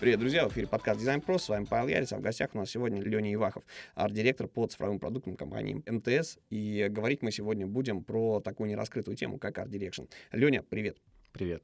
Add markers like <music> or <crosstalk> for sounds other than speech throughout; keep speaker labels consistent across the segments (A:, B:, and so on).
A: Привет, друзья, в эфире подкаст Дизайн Про, с вами Павел Ярец, а в гостях у нас сегодня Леня Ивахов, арт-директор по цифровым продуктам компании МТС, и говорить мы сегодня будем про такую нераскрытую тему, как art direction. Леня, привет.
B: Привет.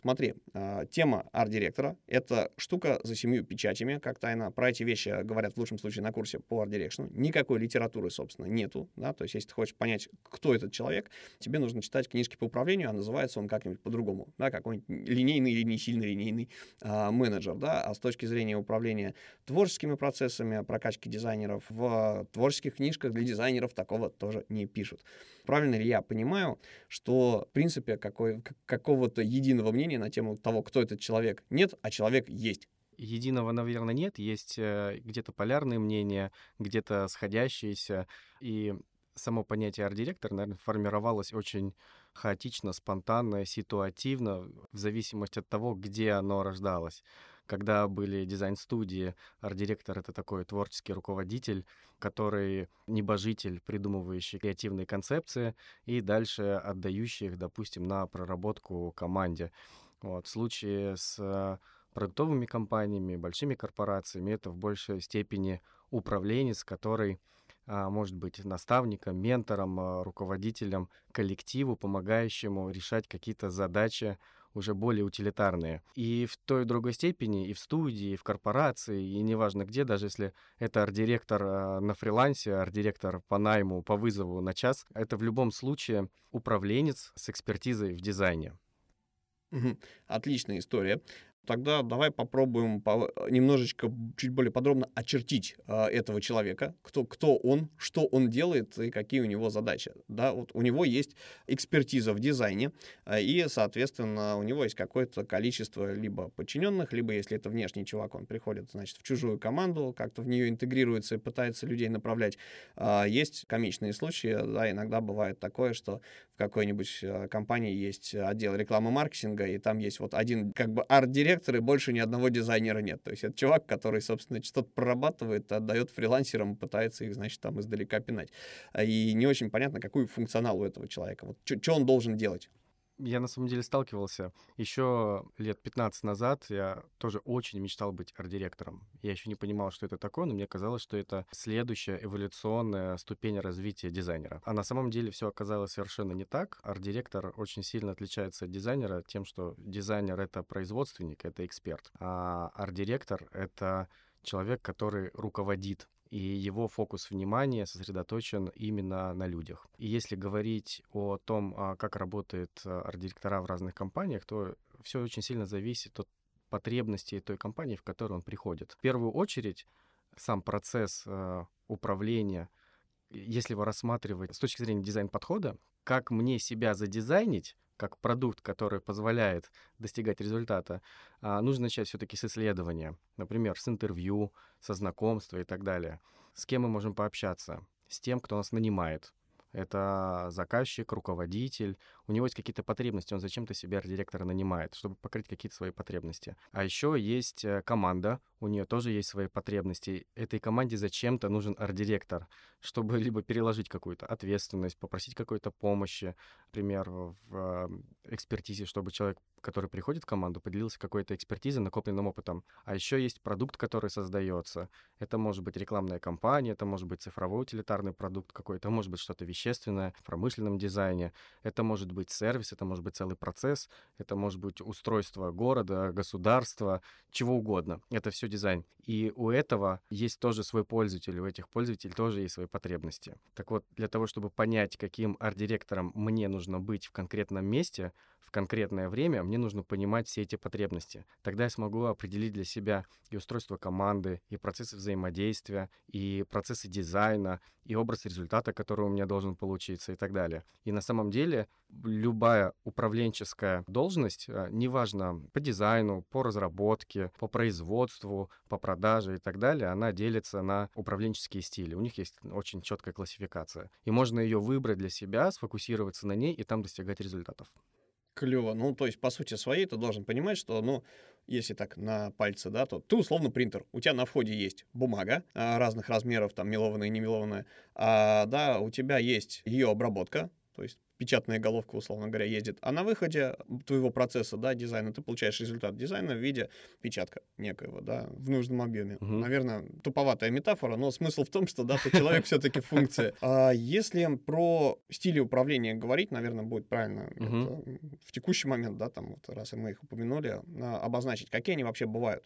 A: Смотри, а, тема арт-директора — это штука за семью печатями, как тайна. Про эти вещи говорят в лучшем случае на курсе по art direction у. Никакой литературы, собственно, нету. Да? То есть, если ты хочешь понять, кто этот человек, тебе нужно читать книжки по управлению, а называется он как-нибудь по-другому. Да? Какой-нибудь линейный или не сильно линейный а, менеджер. Да? А с точки зрения управления творческими процессами, прокачки дизайнеров, в творческих книжках для дизайнеров такого тоже не пишут. Правильно ли я понимаю, что, в принципе, какой, какого-то единого мнения мнения на тему того, кто этот человек, нет, а человек есть.
B: Единого, наверное, нет. Есть э, где-то полярные мнения, где-то сходящиеся. И само понятие арт-директор, наверное, формировалось очень хаотично, спонтанно, ситуативно, в зависимости от того, где оно рождалось. Когда были дизайн-студии, арт-директор — это такой творческий руководитель, который небожитель, придумывающий креативные концепции и дальше отдающий их, допустим, на проработку команде. Вот. В случае с продуктовыми компаниями, большими корпорациями, это в большей степени управленец, который а, может быть наставником, ментором, а, руководителем коллективу, помогающему решать какие-то задачи уже более утилитарные. И в той и другой степени, и в студии, и в корпорации, и неважно где, даже если это арт-директор а, на фрилансе, арт-директор по найму, по вызову на час, это в любом случае управленец с экспертизой в дизайне.
A: Отличная история. Тогда давай попробуем по, немножечко чуть более подробно очертить э, этого человека, кто, кто он, что он делает и какие у него задачи. Да, вот у него есть экспертиза в дизайне, э, и, соответственно, у него есть какое-то количество либо подчиненных, либо, если это внешний чувак, он приходит, значит, в чужую команду, как-то в нее интегрируется и пытается людей направлять. Э, есть комичные случаи, да, иногда бывает такое, что какой-нибудь э, компании есть отдел рекламы маркетинга, и там есть вот один как бы арт-директор, директор, и больше ни одного дизайнера нет. То есть это чувак, который, собственно, что-то прорабатывает, отдает фрилансерам, пытается их, значит, там издалека пинать. И не очень понятно, какой функционал у этого человека. Вот что он должен делать
B: я на самом деле сталкивался. Еще лет 15 назад я тоже очень мечтал быть арт-директором. Я еще не понимал, что это такое, но мне казалось, что это следующая эволюционная ступень развития дизайнера. А на самом деле все оказалось совершенно не так. Арт-директор очень сильно отличается от дизайнера тем, что дизайнер — это производственник, это эксперт, а арт-директор — это человек, который руководит и его фокус внимания сосредоточен именно на людях. И если говорить о том, а, как работает а, арт-директора в разных компаниях, то все очень сильно зависит от потребностей той компании, в которую он приходит. В первую очередь, сам процесс а, управления, если его рассматривать с точки зрения дизайн-подхода, как мне себя задизайнить, как продукт, который позволяет достигать результата, а, нужно начать все-таки с исследования. Например, с интервью, со знакомства и так далее. С кем мы можем пообщаться? С тем, кто нас нанимает. Это заказчик, руководитель, у него есть какие-то потребности, он зачем-то себя арт-директора нанимает, чтобы покрыть какие-то свои потребности. А еще есть э, команда, у нее тоже есть свои потребности. Этой команде зачем-то нужен арт-директор, чтобы <laughs> либо переложить какую-то ответственность, попросить какой-то помощи, например, в э, экспертизе, чтобы человек, который приходит в команду, поделился какой-то экспертизой, накопленным опытом. А еще есть продукт, который создается. Это может быть рекламная кампания, это может быть цифровой утилитарный продукт какой-то, может быть что-то вещественное в промышленном дизайне, это может быть быть сервис, это может быть целый процесс, это может быть устройство города, государства, чего угодно. Это все дизайн. И у этого есть тоже свой пользователь, у этих пользователей тоже есть свои потребности. Так вот, для того, чтобы понять, каким арт-директором мне нужно быть в конкретном месте, в конкретное время, мне нужно понимать все эти потребности. Тогда я смогу определить для себя и устройство команды, и процессы взаимодействия, и процессы дизайна, и образ результата, который у меня должен получиться и так далее. И на самом деле любая управленческая должность, а, неважно по дизайну, по разработке, по производству, по продаже и так далее, она делится на управленческие стили. У них есть очень четкая классификация. И можно ее выбрать для себя, сфокусироваться на ней и там достигать результатов.
A: Клево. Ну, то есть, по сути своей, ты должен понимать, что, ну, если так на пальце, да, то ты условно принтер. У тебя на входе есть бумага а, разных размеров, там, мелованная, не мелованная. А, да, у тебя есть ее обработка, то есть печатная головка, условно говоря, ездит. А на выходе твоего процесса, да, дизайна, ты получаешь результат дизайна в виде печатка некоего, да, в нужном объеме. Угу. Наверное, туповатая метафора, но смысл в том, что, да, ты человек все-таки функция. А если про стили управления говорить, наверное, будет правильно в текущий момент, да, там, раз мы их упомянули, а, обозначить, какие они вообще бывают.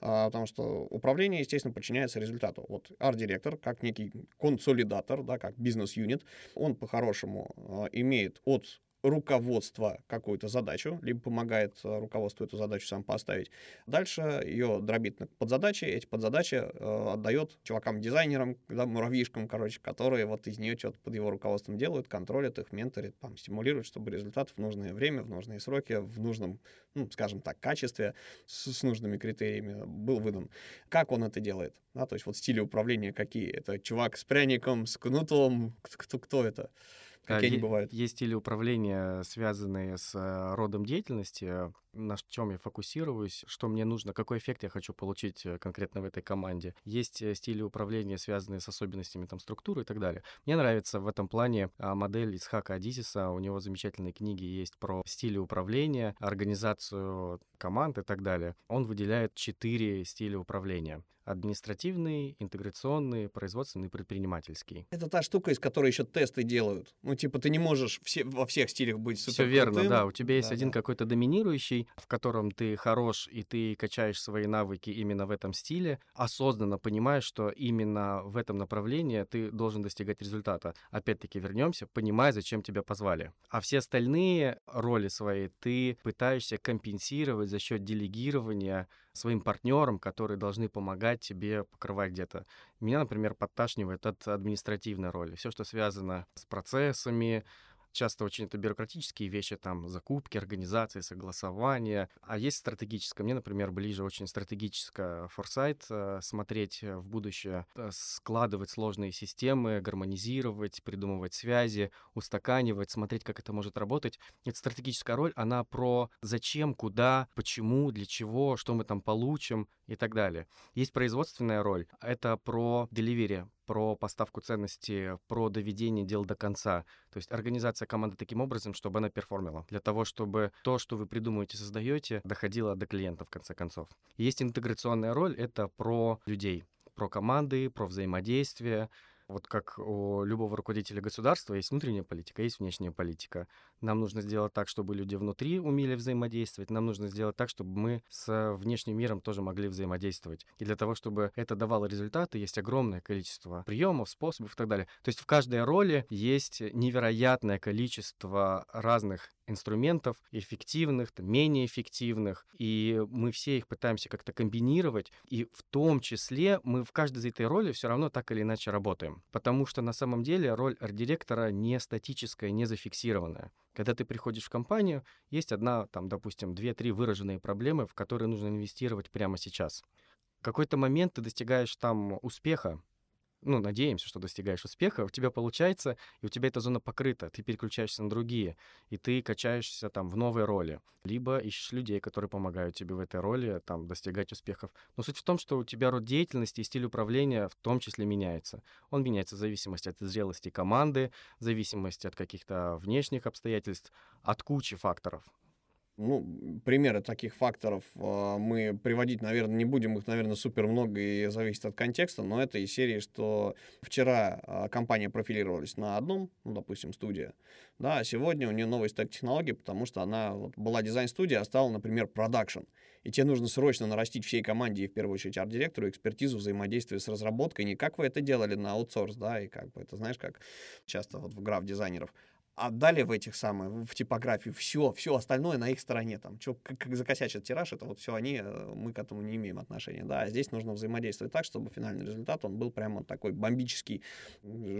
A: А, потому что управление, естественно, подчиняется результату. Вот арт-директор, как некий консолидатор, да, как бизнес-юнит, он по-хорошему а, имеет от руководство какую-то задачу, либо помогает э, руководству эту задачу сам поставить. Дальше ее дробит под задачи, эти подзадачи э, отдает чувакам-дизайнерам, да, муравьишкам, короче, которые вот из нее что-то под его руководством делают, контролят их, менторят, там, стимулируют, чтобы результат в нужное время, в нужные сроки, в нужном, ну, скажем так, качестве, с, с нужными критериями был выдан. Как он это делает? Да, то есть вот стили управления какие? Это чувак с пряником, с кнутом, кто, кто это? Какие они бывают?
B: Есть стили управления, связанные с э, родом деятельности, на чем я фокусируюсь, что мне нужно, какой эффект я хочу получить э, конкретно в этой команде. Есть э, стили управления, связанные с особенностями там, структуры и так далее. Мне нравится в этом плане а, модель из Хака Адисиса. У него замечательные книги есть про стили управления, организацию команд и так далее. Он выделяет четыре стиля управления административный, интеграционный, производственный, предпринимательский.
A: Это та штука, из которой еще тесты делают. Ну, типа, ты не можешь все, во всех стилях быть супер
B: Все верно, да. У тебя есть да, один да. какой-то доминирующий, в котором ты хорош, и ты качаешь свои навыки именно в этом стиле, осознанно понимаешь, что именно в этом направлении ты должен достигать результата. Опять-таки, вернемся, понимая, зачем тебя позвали. А все остальные роли свои ты пытаешься компенсировать за счет делегирования своим партнерам, которые должны помогать тебе покрывать где-то. Меня, например, подташнивает от административной роли. Все, что связано с процессами, Часто очень это бюрократические вещи, там, закупки, организации, согласования. А есть стратегическое. Мне, например, ближе очень стратегическое форсайт, э, смотреть в будущее, э, складывать сложные системы, гармонизировать, придумывать связи, устаканивать, смотреть, как это может работать. Эта стратегическая роль, она про зачем, куда, почему, для чего, что мы там получим и так далее. Есть производственная роль. Это про деливери, про поставку ценности, про доведение дел до конца. То есть организация команды таким образом, чтобы она перформила. Для того, чтобы то, что вы придумываете, создаете, доходило до клиента в конце концов. Есть интеграционная роль, это про людей про команды, про взаимодействие, вот как у любого руководителя государства есть внутренняя политика, есть внешняя политика. Нам нужно сделать так, чтобы люди внутри умели взаимодействовать. Нам нужно сделать так, чтобы мы с внешним миром тоже могли взаимодействовать. И для того, чтобы это давало результаты, есть огромное количество приемов, способов и так далее. То есть в каждой роли есть невероятное количество разных инструментов, эффективных, менее эффективных, и мы все их пытаемся как-то комбинировать, и в том числе мы в каждой из этой роли все равно так или иначе работаем, потому что на самом деле роль арт-директора не статическая, не зафиксированная. Когда ты приходишь в компанию, есть одна, там, допустим, две-три выраженные проблемы, в которые нужно инвестировать прямо сейчас. В какой-то момент ты достигаешь там успеха, ну, надеемся, что достигаешь успеха, у тебя получается, и у тебя эта зона покрыта, ты переключаешься на другие, и ты качаешься там в новой роли, либо ищешь людей, которые помогают тебе в этой роли там достигать успехов. Но суть в том, что у тебя род деятельности и стиль управления в том числе меняется. Он меняется в зависимости от зрелости команды, в зависимости от каких-то внешних обстоятельств, от кучи факторов
A: ну, примеры таких факторов э, мы приводить, наверное, не будем, их, наверное, супер много и зависит от контекста, но это из серии, что вчера э, компания профилировалась на одном, ну, допустим, студия, да, а сегодня у нее новый стек технологий, потому что она вот, была дизайн-студия, а стала, например, продакшн. И тебе нужно срочно нарастить всей команде и, в первую очередь, арт-директору экспертизу взаимодействия с разработкой, не как вы это делали на аутсорс, да, и как бы это, знаешь, как часто вот в граф дизайнеров, отдали в этих самых, в типографию, все, все остальное на их стороне, там, что, как, как закосячит тираж, это вот все они, э, мы к этому не имеем отношения, да, а здесь нужно взаимодействовать так, чтобы финальный результат, он был прямо такой бомбический,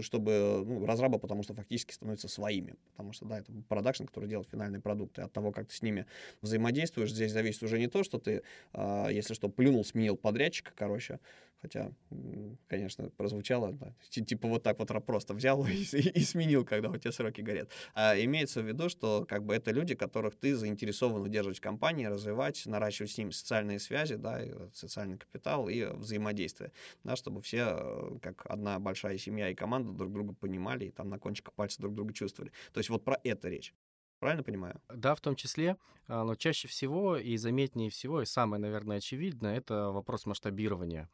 A: чтобы, ну, разрабы, потому что фактически становятся своими, потому что, да, это продакшн, который делает финальный продукт, и от того, как ты с ними взаимодействуешь, здесь зависит уже не то, что ты, э, если что, плюнул, сменил подрядчика, короче, хотя, конечно, прозвучало, да, типа вот так вот просто взял <laughs> и, и сменил, когда у тебя сроки горят. А имеется в виду, что как бы это люди, которых ты заинтересован удерживать в компании, развивать, наращивать с ними социальные связи, да, социальный капитал и взаимодействие, да, чтобы все э, как одна большая семья и команда друг друга понимали и там на кончиках пальца друг друга чувствовали. То есть вот про это речь. Правильно понимаю?
B: Да, в том числе, а, но чаще всего и заметнее всего, и самое, наверное, очевидное, это вопрос масштабирования.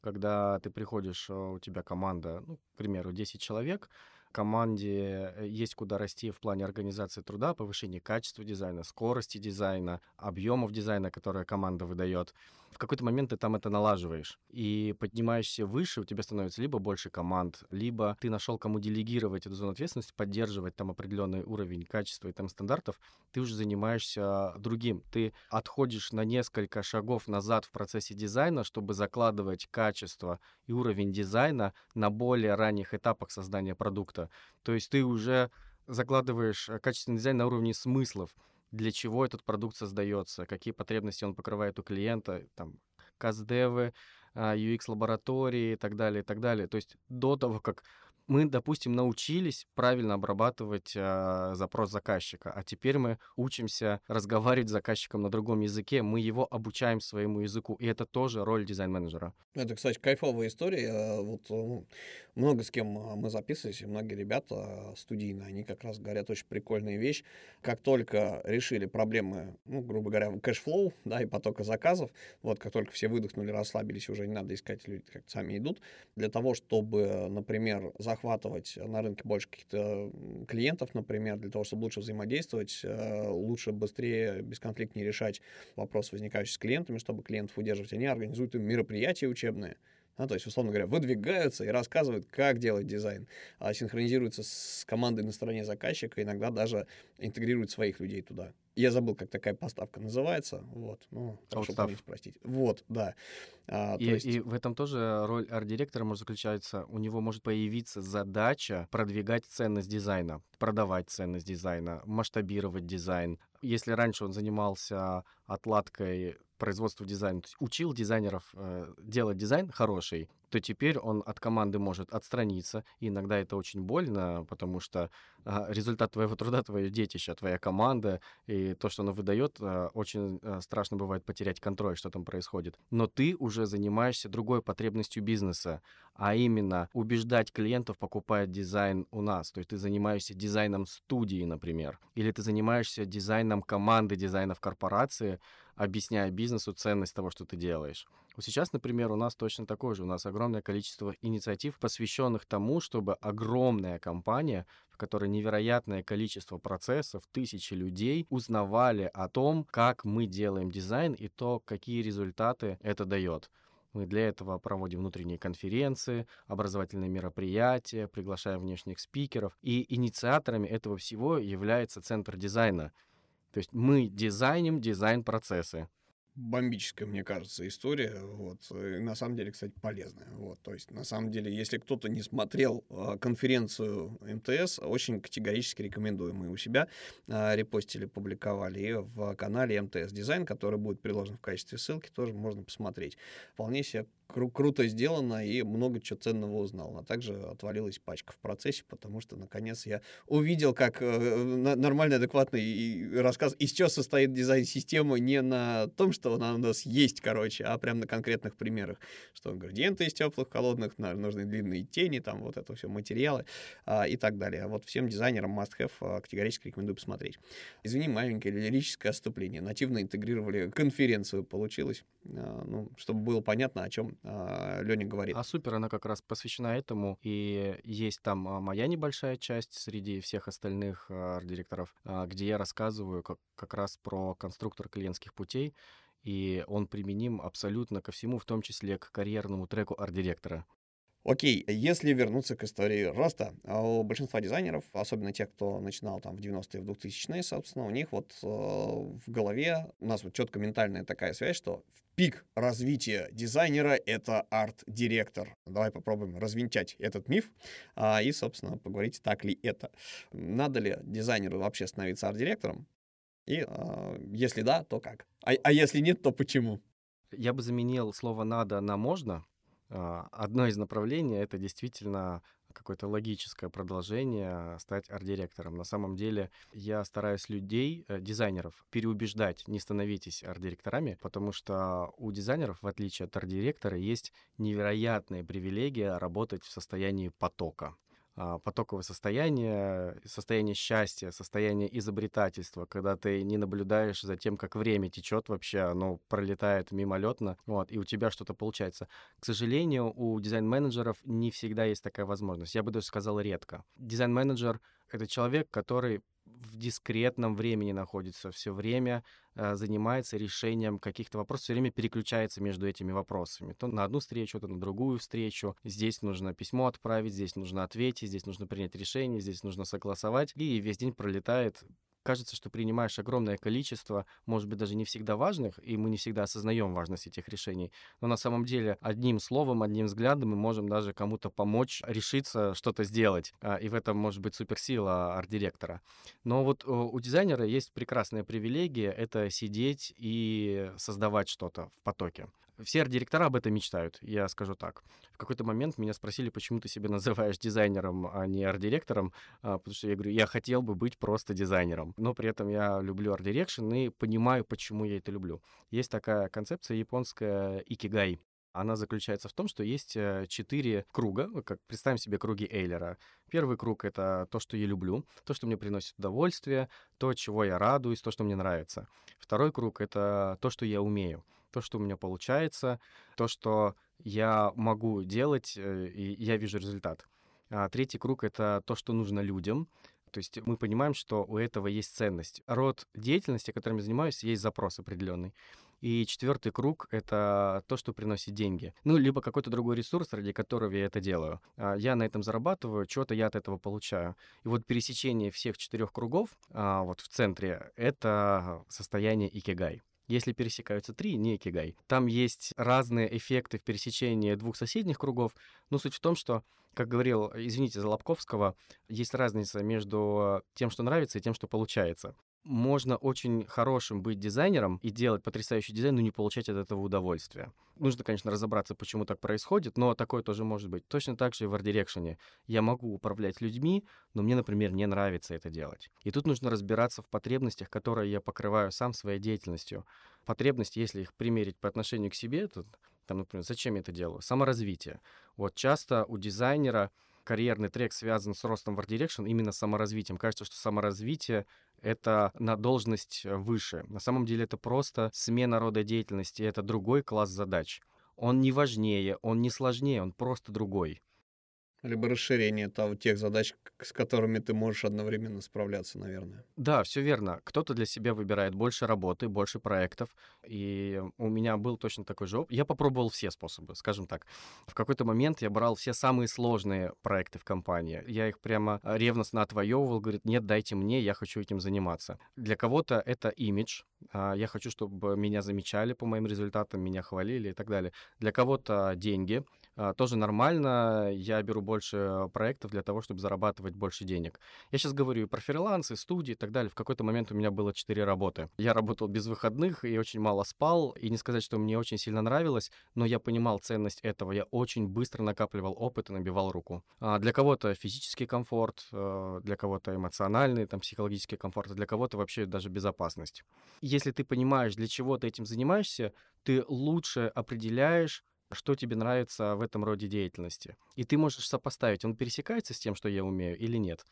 B: Когда ты приходишь, а, у тебя команда, ну, к примеру, 10 человек, команде э, есть куда расти в плане организации труда, повышения качества дизайна, скорости дизайна, объемов дизайна, которые команда выдает в какой-то момент ты там это налаживаешь. И поднимаешься выше, у тебя становится либо больше команд, либо ты нашел, кому делегировать эту зону ответственности, поддерживать там определенный уровень качества и там стандартов, ты уже занимаешься другим. Ты отходишь на несколько шагов назад в процессе дизайна, чтобы закладывать качество и уровень дизайна на более ранних этапах создания продукта. То есть ты уже закладываешь э, качественный дизайн на уровне смыслов для чего этот продукт создается, какие потребности он покрывает у клиента, там, каздевы, UX-лаборатории и так далее, и так далее. То есть до того, как мы, допустим, научились правильно обрабатывать э, запрос заказчика, а теперь мы учимся разговаривать с заказчиком на другом языке, мы его обучаем своему языку, и это тоже роль дизайн-менеджера.
A: Это, кстати, кайфовая история. Вот ну, много с кем а, мы записывались, многие ребята студийные, они как раз говорят очень прикольная вещь. Как только решили проблемы, ну, грубо говоря, cash flow, да, и потока заказов, вот как только все выдохнули, расслабились, уже не надо искать, люди как сами идут, для того, чтобы, например, захватывать захватывать на рынке больше каких-то клиентов, например, для того, чтобы лучше взаимодействовать, э, лучше, быстрее, бесконфликтнее решать вопросы, возникающие с клиентами, чтобы клиентов удерживать. Они организуют им мероприятия учебные, да, то есть, условно говоря, выдвигаются и рассказывают, как делать дизайн, а синхронизируются с командой на стороне заказчика, иногда даже интегрируют своих людей туда. Я забыл, как такая поставка называется. Вот, ну, прошу память простить. Вот, да.
B: А, и, есть... и в этом тоже роль арт-директора может заключаться. У него может появиться задача продвигать ценность дизайна, продавать ценность дизайна, масштабировать дизайн. Если раньше он занимался отладкой производства дизайна, учил дизайнеров э, делать дизайн хороший, то теперь он от команды может отстраниться. И иногда это очень больно, потому что э, результат твоего труда, твое детище, твоя команда и то, что оно выдает, э, очень э, страшно бывает потерять контроль, что там происходит. Но ты уже занимаешься другой потребностью бизнеса, а именно убеждать клиентов покупать дизайн у нас. То есть ты занимаешься дизайном студии, например, или ты занимаешься дизайном команды, дизайнов корпорации, объясняя бизнесу ценность того, что ты делаешь. Вот сейчас, например, у нас точно такое же. У нас огромное количество инициатив, посвященных тому, чтобы огромная компания, в которой невероятное количество процессов, тысячи людей узнавали о том, как мы делаем дизайн и то, какие результаты это дает. Мы для этого проводим внутренние конференции, образовательные мероприятия, приглашаем внешних спикеров. И инициаторами этого всего является Центр дизайна. То есть мы дизайним дизайн-процессы
A: бомбическая, мне кажется, история. Вот. И на самом деле, кстати, полезная. Вот. То есть, на самом деле, если кто-то не смотрел э, конференцию МТС, очень категорически рекомендую. Мы у себя э, репостили, публиковали в канале МТС Дизайн, который будет приложен в качестве ссылки, тоже можно посмотреть. Вполне себе кру- круто сделано и много чего ценного узнал. А также отвалилась пачка в процессе, потому что, наконец, я увидел, как э, нормальный, адекватный рассказ, из чего состоит дизайн-системы, не на том, что она у нас есть, короче, а прям на конкретных примерах, что градиенты из теплых, холодных, нужны длинные тени, там вот это все материалы а, и так далее. А вот всем дизайнерам must-have а, категорически рекомендую посмотреть. Извини, маленькое лирическое отступление. Нативно интегрировали конференцию, получилось, а, ну, чтобы было понятно, о чем Леня говорит.
B: А супер, она как раз посвящена этому, и есть там а, моя небольшая часть среди всех остальных а, арт-директоров, где я рассказываю как, как раз про конструктор клиентских путей, и он применим абсолютно ко всему, в том числе к карьерному треку арт-директора.
A: Окей, если вернуться к истории роста, у большинства дизайнеров, особенно тех, кто начинал там в 90-е, в 2000-е, собственно, у них вот э, в голове, у нас вот четко ментальная такая связь, что пик развития дизайнера — это арт-директор. Давай попробуем развенчать этот миф а, и, собственно, поговорить, так ли это. Надо ли дизайнеру вообще становиться арт-директором? И а, если да, то как? А, а если нет, то почему?
B: Я бы заменил слово «надо» на «можно», А, одно из направлений — это действительно какое-то логическое продолжение стать арт-директором. На самом деле я стараюсь людей, э, дизайнеров, переубеждать, не становитесь арт-директорами, потому что у дизайнеров, в отличие от арт-директора, есть невероятная привилегия работать в состоянии потока. А, потоковое состояние, состояние счастья, состояние изобретательства, когда ты не наблюдаешь за тем, как время течет вообще, оно пролетает мимолетно, вот, и у тебя что-то получается. К сожалению, у дизайн-менеджеров не всегда есть такая возможность. Я бы даже сказал редко. Дизайн-менеджер — это человек, который в дискретном времени находится, все время э, занимается решением каких-то вопросов, все время переключается между этими вопросами. То на одну встречу, то на другую встречу. Здесь нужно письмо отправить, здесь нужно ответить, здесь нужно принять решение, здесь нужно согласовать. И весь день пролетает кажется, что принимаешь огромное количество, может быть, даже не всегда важных, и мы не всегда осознаем важность этих решений. Но на самом деле одним словом, одним взглядом мы можем даже кому-то помочь решиться что-то сделать. А, и в этом может быть суперсила арт-директора. Но вот у дизайнера есть прекрасная привилегия — это сидеть и создавать что-то в потоке. Все арт-директора об этом мечтают, я скажу так. В какой-то момент меня спросили, почему ты себя <laughs> называешь дизайнером, а не арт-директором, а, потому что я говорю, я хотел бы быть просто дизайнером, но при этом я люблю art direction и понимаю, почему я это люблю. Есть такая концепция японская икигай. Она заключается в том, что есть э, четыре круга, как представим себе круги Эйлера. Первый круг — это то, что я люблю, то, что мне приносит удовольствие, то, чего я радуюсь, то, что мне нравится. Второй круг — это то, что я умею то, что у меня получается, то, что я могу делать, э, и я вижу результат. А третий круг — это то, что нужно людям. То есть мы понимаем, что у этого есть ценность. Род деятельности, которым я занимаюсь, есть запрос определенный. И четвертый круг — это то, что приносит деньги. Ну, либо какой-то другой ресурс, ради которого я это делаю. А я на этом зарабатываю, что-то я от этого получаю. И вот пересечение всех четырех кругов а, вот в центре — это состояние икигай. Если пересекаются три, не кигай. Там есть разные эффекты в пересечении двух соседних кругов, но суть в том, что, как говорил, извините за Лобковского, есть разница между тем, что нравится, и тем, что получается можно очень хорошим быть дизайнером и делать потрясающий дизайн, но не получать от этого удовольствия. Нужно, конечно, разобраться, почему так происходит, но такое тоже может быть. Точно так же и в арт-дирекшене. Я могу управлять людьми, но мне, например, не нравится это делать. И тут нужно разбираться в потребностях, которые я покрываю сам своей деятельностью. Потребности, если их примерить по отношению к себе, то, там, например, зачем я это делаю? Саморазвитие. Вот часто у дизайнера карьерный трек связан с ростом в art direction именно саморазвитием. Кажется, что саморазвитие это на должность э, выше. На самом деле это просто смена рода деятельности, это другой класс задач. Он не важнее, он не сложнее, он просто другой
A: либо расширение того, тех задач, с которыми ты можешь одновременно справляться, наверное.
B: Да, все верно. Кто-то для себя выбирает больше работы, больше проектов. И у меня был точно такой же опыт. Я попробовал все способы, скажем так. В какой-то момент я брал все самые сложные проекты в компании. Я их прямо ревностно отвоевывал, говорит, нет, дайте мне, я хочу этим заниматься. Для кого-то это имидж. А, я хочу, чтобы меня замечали по моим результатам, меня хвалили и так далее. Для кого-то деньги — а, тоже нормально. Я беру больше проектов для того, чтобы зарабатывать больше денег. Я сейчас говорю и про фрилансы, студии и так далее. В какой-то момент у меня было 4 работы. Я работал без выходных и очень мало спал. И не сказать, что мне очень сильно нравилось, но я понимал ценность этого. Я очень быстро накапливал опыт и набивал руку. А для кого-то физический комфорт, э, для кого-то эмоциональный, там, психологический комфорт, а для кого-то вообще даже безопасность. Если ты понимаешь, для чего ты этим занимаешься, ты лучше определяешь, что тебе нравится в этом роде деятельности. И ты можешь сопоставить, он пересекается с тем, что я умею или нет.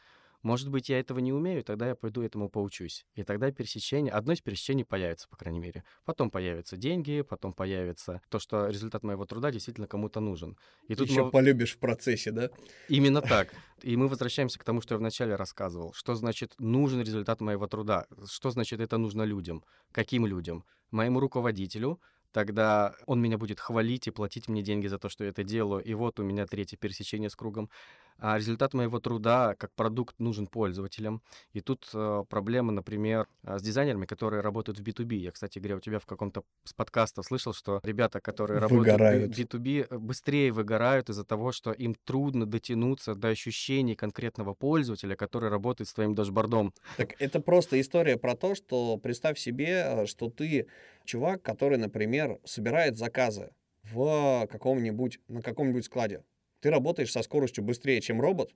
B: Может быть, я этого не умею, тогда я пойду этому поучусь. И тогда пересечение, одно из пересечений появится, по крайней мере. Потом появятся деньги, потом появится то, что результат моего труда действительно кому-то нужен.
A: И тут еще мы... полюбишь в процессе, да?
B: Именно <laughs> так. И мы возвращаемся к тому, что я вначале рассказывал. Что значит нужен результат моего труда? Что значит это нужно людям? Каким людям? Моему руководителю, тогда он меня будет хвалить и платить мне деньги за то, что я это делаю. И вот у меня третье пересечение с кругом. А результат моего труда как продукт нужен пользователям. И тут э, проблема, например, а, с дизайнерами, которые работают в B2B. Я, кстати говоря, у тебя в каком-то с подкаста слышал, что ребята, которые выгорают. работают в B2B, э, быстрее выгорают из-за того, что им трудно дотянуться до ощущений конкретного пользователя, который работает с твоим дашбордом.
A: Так это просто история про то, что представь себе, э, что ты чувак, который, например, собирает заказы в каком-нибудь, на каком-нибудь складе. Ты работаешь со скоростью быстрее, чем робот,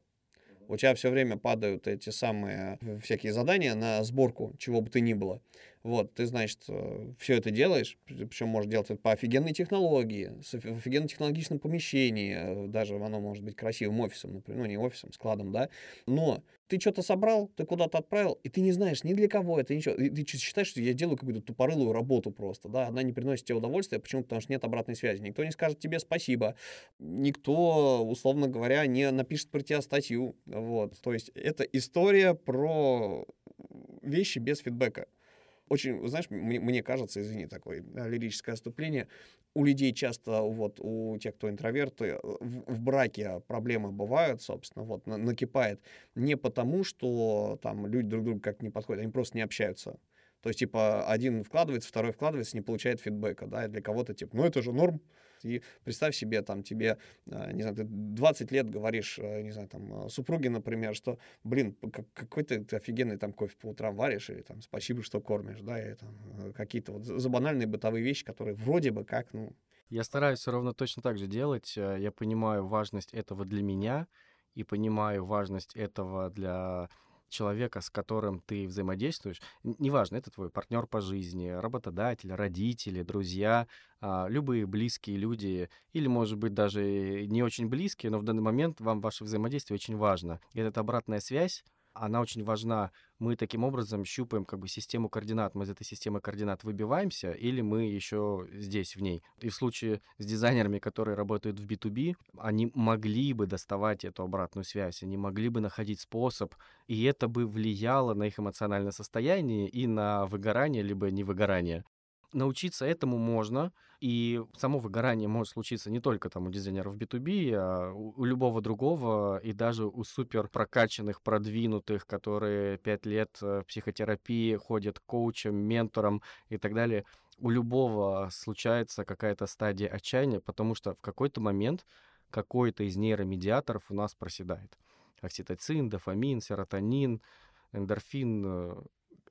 A: у тебя все время падают эти самые всякие задания на сборку, чего бы то ни было. Вот, ты, значит, э, все это делаешь, причем можешь делать это по офигенной технологии, в офигенно технологичном помещении, э, даже оно может быть красивым офисом, например, ну не офисом, складом, да, но ты что-то собрал, ты куда-то отправил, и ты не знаешь ни для кого это, ничего. И ты считаешь, что я делаю какую-то тупорылую работу просто, да, она не приносит тебе удовольствия. Почему? Потому что нет обратной связи. Никто не скажет тебе спасибо, никто, условно говоря, не напишет про тебя статью, вот. То есть это история про вещи без фидбэка очень, знаешь, мне, мне кажется, извини, такое лирическое отступление, у людей часто, вот, у тех, кто интроверты, в, в браке проблемы бывают, собственно, вот, на, накипает не потому, что там люди друг другу как не подходят, они просто не общаются. То есть, типа, один вкладывается, второй вкладывается, не получает фидбэка, да, и для кого-то, типа, ну, это же норм, и представь себе, там, тебе, а, не знаю, ты 20 лет говоришь, э, не знаю, там, супруге, например, что, блин, какой ты, офигенный там кофе по утрам варишь, или там, спасибо, что кормишь, да, и там э, какие-то вот за банальные бытовые вещи, которые вроде бы как, ну...
B: Я стараюсь все равно точно так же делать. Э, я понимаю важность этого для меня и понимаю важность этого для человека, с которым ты взаимодействуешь, неважно, это твой партнер по жизни, работодатель, родители, друзья, а, любые близкие люди, или, может быть, даже не очень близкие, но в данный момент вам ваше взаимодействие очень важно. И эта обратная связь, она очень важна. Мы таким образом щупаем как бы систему координат. Мы из этой системы координат выбиваемся, или мы еще здесь, в ней. И в случае с дизайнерами, которые работают в B2B, они могли бы доставать эту обратную связь, они могли бы находить способ, и это бы влияло на их эмоциональное состояние и на выгорание, либо невыгорание научиться этому можно, и само выгорание может случиться не только там у дизайнеров B2B, а у, любого другого, и даже у супер прокачанных, продвинутых, которые пять лет э, психотерапии ходят коучем, ментором и так далее. У любого случается какая-то стадия отчаяния, потому что в какой-то момент какой-то из нейромедиаторов у нас проседает. Окситоцин, дофамин, серотонин, эндорфин, э,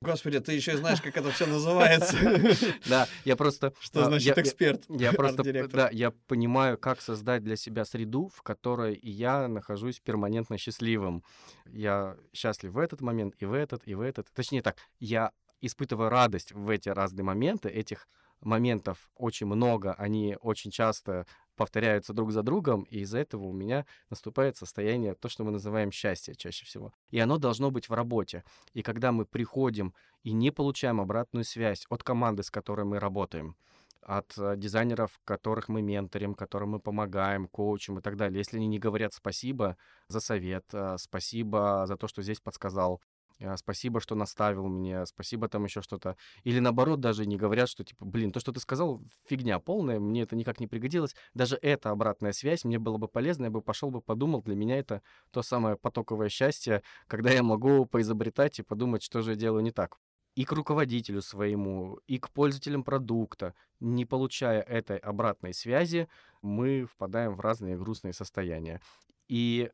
A: Господи, ты еще знаешь, как это все называется. <laughs>
B: Да, я просто...
A: Что а, значит эксперт?
B: Я просто, да, я понимаю, как создать для себя среду, в которой я нахожусь перманентно счастливым. Я счастлив в этот момент, и в этот, и в этот. Точнее так, я испытываю радость в эти разные моменты, этих моментов очень много, они очень часто повторяются друг за другом, и из-за этого у меня наступает состояние, то, что мы называем счастье чаще всего. И оно должно быть в работе. И когда мы приходим и не получаем обратную связь от команды, с которой мы работаем, от э, дизайнеров, которых мы менторим, которым мы помогаем, коучим и так далее. Если они не говорят спасибо за совет, э, спасибо за то, что здесь подсказал, спасибо, что наставил меня, спасибо там еще что-то. Или наоборот, даже не говорят, что типа, блин, то, что ты сказал, фигня полная, мне это никак не пригодилось. Даже эта обратная связь мне было бы полезна, я бы пошел бы подумал, для меня это то самое потоковое счастье, когда я могу поизобретать и подумать, что же я делаю не так. И к руководителю своему, и к пользователям продукта. Не получая этой обратной связи, мы впадаем в разные грустные состояния. И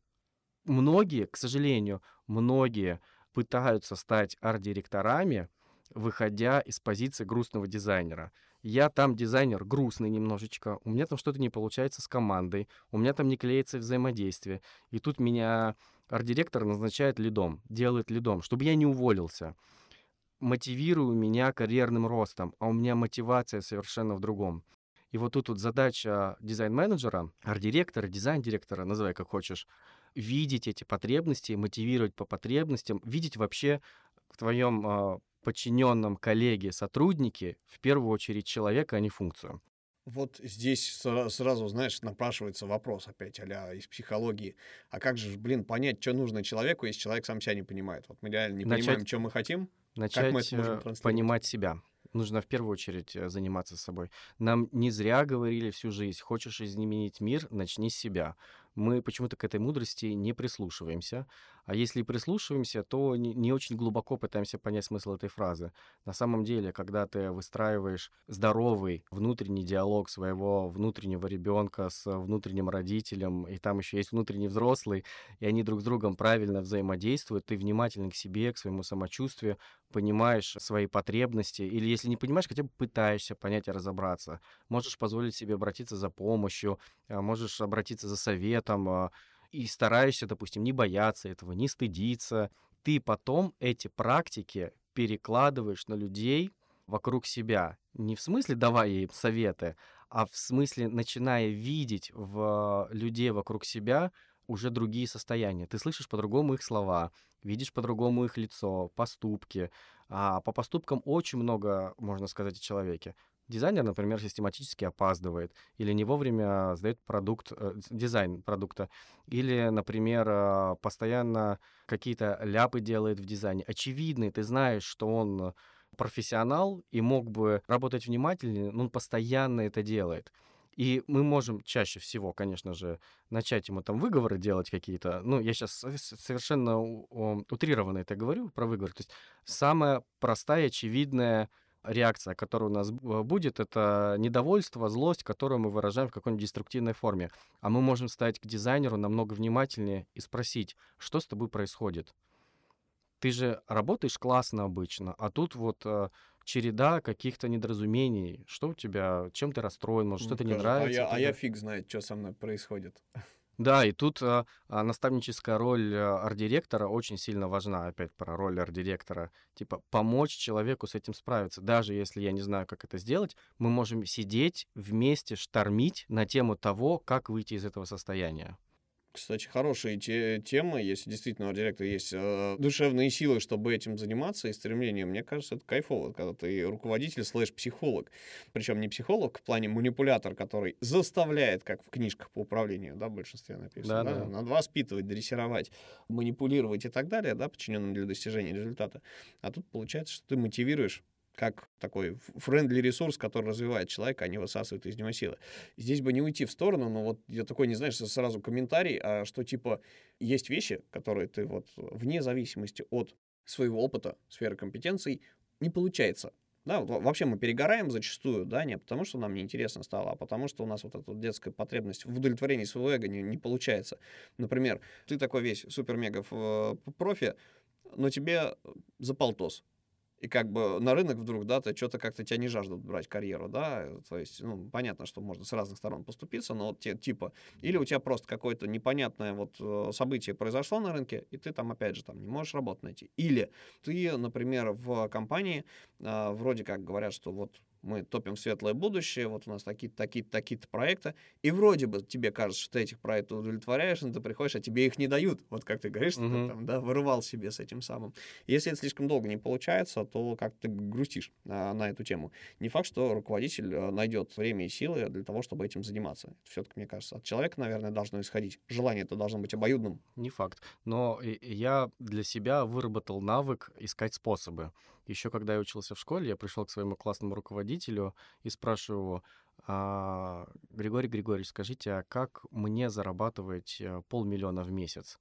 B: многие, к сожалению, многие пытаются стать арт-директорами, выходя из позиции грустного дизайнера. Я там дизайнер грустный немножечко, у меня там что-то не получается с командой, у меня там не клеится взаимодействие. И тут меня арт-директор назначает лидом, делает лидом, чтобы я не уволился. Мотивирую меня карьерным ростом, а у меня мотивация совершенно в другом. И вот тут вот задача дизайн-менеджера, арт-директора, дизайн-директора, называй как хочешь, видеть эти потребности, мотивировать по потребностям, видеть вообще в твоем э, подчиненном коллеге, сотруднике в первую очередь человека, а не функцию.
A: Вот здесь сразу, знаешь, напрашивается вопрос опять а из психологии. А как же, блин, понять, что нужно человеку, если человек сам себя не понимает? Вот мы реально не начать, понимаем, что мы хотим.
B: Начать как мы это можем понимать себя. Нужно в первую очередь э, заниматься собой. Нам не зря говорили всю жизнь, хочешь изменить мир, начни с себя. Мы почему-то к этой мудрости не прислушиваемся. А если и прислушиваемся, то не, очень глубоко пытаемся понять смысл этой фразы. На самом деле, когда ты выстраиваешь здоровый внутренний диалог своего внутреннего ребенка с внутренним родителем, и там еще есть внутренний взрослый, и они друг с другом правильно взаимодействуют, ты внимателен к себе, к своему самочувствию, понимаешь свои потребности, или если не понимаешь, хотя бы пытаешься понять и разобраться. Можешь позволить себе обратиться за помощью, а, можешь обратиться за советом, а, и стараешься, допустим, не бояться этого, не стыдиться. Ты потом эти практики перекладываешь на людей вокруг себя. Не в смысле давая им советы, а в смысле начиная видеть в людей вокруг себя уже другие состояния. Ты слышишь по-другому их слова, видишь по-другому их лицо, поступки. А по поступкам очень много можно сказать о человеке. Дизайнер, например, систематически опаздывает или не вовремя сдает продукт, э, дизайн продукта, или, например, э, постоянно какие-то ляпы делает в дизайне. Очевидный, ты знаешь, что он профессионал и мог бы работать внимательнее, но он постоянно это делает. И мы можем чаще всего, конечно же, начать ему там выговоры делать какие-то. Ну, я сейчас совершенно утрированно это говорю про выговор. То есть самая простая, очевидная реакция, которая у нас будет, это недовольство, злость, которую мы выражаем в какой-нибудь деструктивной форме. А мы можем стать к дизайнеру намного внимательнее и спросить, что с тобой происходит. Ты же работаешь классно обычно, а тут вот э, череда каких-то недоразумений. Что у тебя, чем ты расстроен, может, что-то не
A: а
B: нравится.
A: я, а я фиг знает, что со мной происходит. <laughs>
B: Да, и тут а, а, наставническая роль а, арт-директора очень сильно важна. Опять про роль арт-директора. Типа помочь человеку с этим справиться. Даже если я не знаю, как это сделать, мы можем сидеть вместе, штормить на тему того, как выйти из этого состояния.
A: Кстати, хорошие те, темы, если действительно у директора есть э, душевные силы, чтобы этим заниматься и стремление, мне кажется, это кайфово, когда ты руководитель слэш-психолог. Причем не психолог в плане манипулятор, который заставляет, как в книжках по управлению, да, в большинстве написано, да, да? Да. надо воспитывать, дрессировать, манипулировать и так далее, да, подчиненным для достижения результата. А тут получается, что ты мотивируешь как такой френдли ресурс, который развивает человека, а не высасывает из него силы. Здесь бы не уйти в сторону, но вот я такой, не знаешь, сразу комментарий, а что типа есть вещи, которые ты вот вне зависимости от своего опыта, сферы компетенций, не получается. Да, вот вообще мы перегораем зачастую, да, не потому что нам неинтересно стало, а потому что у нас вот эта детская потребность в удовлетворении своего эго не, не получается. Например, ты такой весь супер-мега э, профи, но тебе за полтос и как бы на рынок вдруг, да, ты что-то как-то тебя не жаждут брать карьеру, да, то есть, ну, понятно, что можно с разных сторон поступиться, но вот те, типа, или у тебя просто какое-то непонятное вот э, событие произошло на рынке, и ты там, опять же, там не можешь работу найти. Или ты, например, в компании э, вроде как говорят, что вот мы топим в светлое будущее, вот у нас такие-то, такие-то, такие-то проекты, и вроде бы тебе кажется, что ты этих проектов удовлетворяешь, но ты приходишь, а тебе их не дают. Вот как ты говоришь, uh-huh. ты там, да, вырывал себе с этим самым. Если это слишком долго не получается, то как ты грустишь а, на эту тему. Не факт, что руководитель а, найдет время и силы для того, чтобы этим заниматься. Все-таки, мне кажется, от человека, наверное, должно исходить. Желание это должно быть обоюдным.
B: Не факт. Но я для себя выработал навык искать способы. Еще когда я учился в школе, я пришел к своему классному руководителю и спрашиваю его, а, Григорий Григорьевич, скажите, а как мне зарабатывать э, полмиллиона в месяц?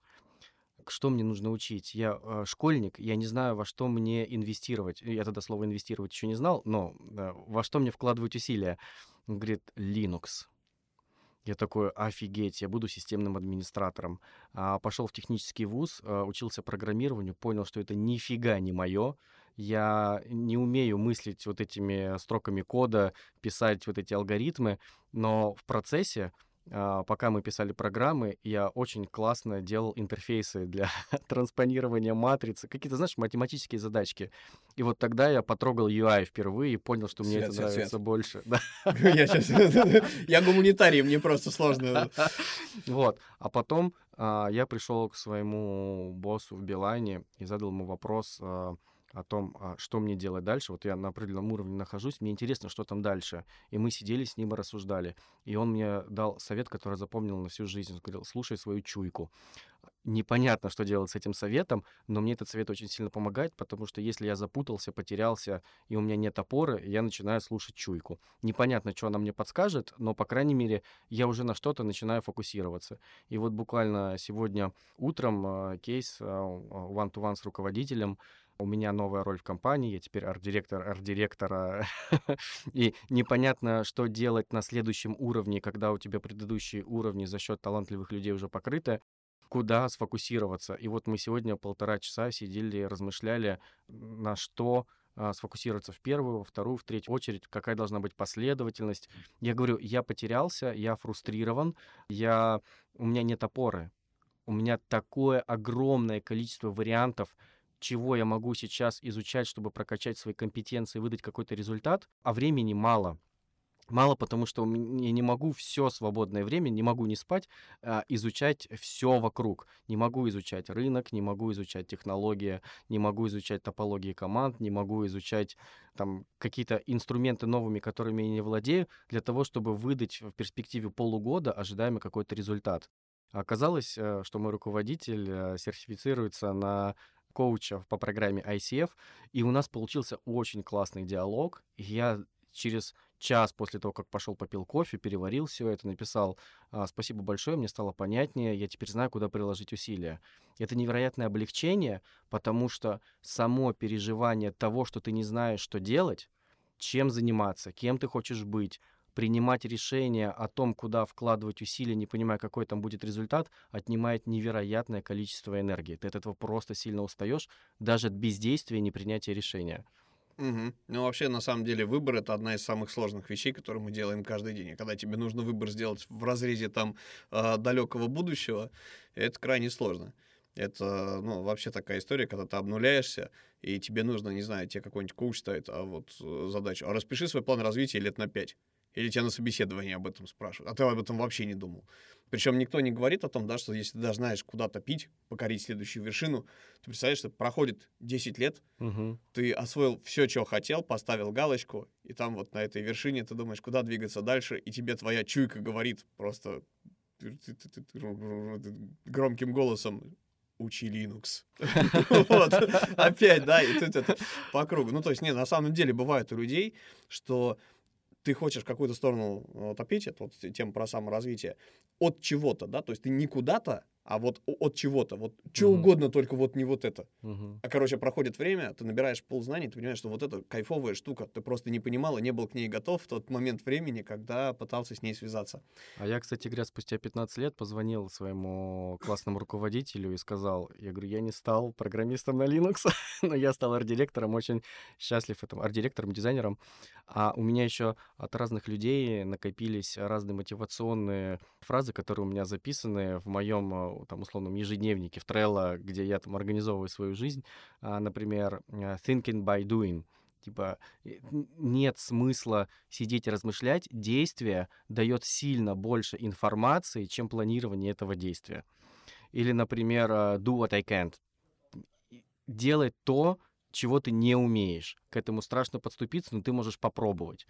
B: Что мне нужно учить? Я э, школьник, я не знаю, во что мне инвестировать. Я тогда слово инвестировать еще не знал, но э, во что мне вкладывать усилия? Он говорит, Linux. Я такой, офигеть, я буду системным администратором. А, пошел в технический вуз, а, учился программированию, понял, что это нифига не мое я не умею мыслить вот этими строками кода, писать вот эти алгоритмы, но в процессе а, пока мы писали программы, я очень классно делал интерфейсы для <laughs> транспонирования матрицы, какие-то, знаешь, математические задачки. И вот тогда я потрогал UI впервые и понял, что мне свет, это свет, нравится свет. больше. <laughs>
A: Я сейчас... <laughs> Я гуманитарий, мне просто сложно.
B: Вот. А потом а, я пришел к своему боссу в Билайне и задал ему вопрос, а, о том, а, что мне делать дальше. Вот я на определенном уровне нахожусь, мне интересно, что там дальше. И мы сидели с ним и рассуждали. И он мне дал совет, который запомнил на всю жизнь. Он говорил, слушай свою чуйку. непонятно, что делать с этим советом, но мне этот совет очень сильно помогает, потому что если я запутался, потерялся, и у меня нет опоры, я начинаю слушать чуйку. Непонятно, что она мне подскажет, но, по крайней мере, я уже на что-то начинаю фокусироваться. И вот буквально сегодня утром э, кейс э, one-to-one с руководителем, у меня новая роль в компании, я теперь арт-директор арт-директора, <laughs> и непонятно, что делать на следующем уровне, когда у тебя предыдущие уровни за счет талантливых людей уже покрыты куда сфокусироваться. И вот мы сегодня полтора часа сидели, размышляли, на что а, сфокусироваться в первую, во вторую, в третью очередь, какая должна быть последовательность. Я говорю, я потерялся, я фрустрирован, я... у меня нет опоры. У меня такое огромное количество вариантов, чего я могу сейчас изучать, чтобы прокачать свои компетенции, выдать какой-то результат, а времени мало. Мало, потому что я не могу все свободное время, не могу не спать, а, изучать все вокруг. Не могу изучать рынок, не могу изучать технологии, не могу изучать топологии команд, не могу изучать там какие-то инструменты новыми, которыми я не владею, для того, чтобы выдать в перспективе полугода ожидаемый какой-то результат. Оказалось, э, что мой руководитель э, сертифицируется на коуча по программе ICF, и у нас получился очень классный диалог. Я через час после того, как пошел попил кофе, переварил все это, написал а, «Спасибо большое, мне стало понятнее, я теперь знаю, куда приложить усилия». Это невероятное облегчение, потому что само переживание того, что ты не знаешь, что делать, чем заниматься, кем ты хочешь быть, принимать решение о том, куда вкладывать усилия, не понимая, какой там будет результат, отнимает невероятное количество энергии. Ты от этого просто сильно устаешь, даже от бездействия и непринятия решения.
A: Угу. Ну, вообще, на самом деле, выбор — это одна из самых сложных вещей, которые мы делаем каждый день. И когда тебе нужно выбор сделать в разрезе там э, далекого будущего, это крайне сложно. Это, ну, вообще такая история, когда ты обнуляешься, и тебе нужно, не знаю, тебе какой-нибудь коуч ставит а вот э, задачу, а распиши свой план развития лет на пять. Или тебя на собеседовании об этом спрашивают, а ты об этом вообще не думал. Причем никто не говорит о том, да, что если ты даже знаешь, куда топить, покорить следующую вершину, ты представляешь, что проходит 10 лет, угу. ты освоил все, чего хотел, поставил галочку, и там вот на этой вершине ты думаешь, куда двигаться дальше, и тебе твоя чуйка говорит просто громким голосом, учи Linux. <laughs> вот, опять, да, и тут это по кругу. Ну, то есть, не, на самом деле бывает у людей, что ты хочешь какую-то сторону э, топить, это вот тема про саморазвитие, от чего-то, да, то есть ты не куда-то, а вот от чего-то, вот что угу. угодно, только вот не вот это. Угу. А, короче, проходит время, ты набираешь ползнаний, ты понимаешь, что вот это кайфовая штука, ты просто не понимал и не был к ней готов в тот момент времени, когда пытался с ней связаться.
B: А я, кстати говоря, спустя 15 лет позвонил своему классному руководителю и сказал, я говорю, я не стал программистом на Linux, <laughs> но я стал арт-директором, очень счастлив этому, арт-директором, дизайнером. А у меня еще от разных людей накопились разные мотивационные фразы, которые у меня записаны в моем э, там, условном ежедневнике в Trello, где я там организовываю свою жизнь, а, например, э, thinking by doing. Типа нет смысла сидеть и размышлять, действие дает сильно больше информации, чем планирование этого действия. Или, например, э, do what I can't. Делать то, чего ты не умеешь. К этому страшно подступиться, но ты можешь попробовать.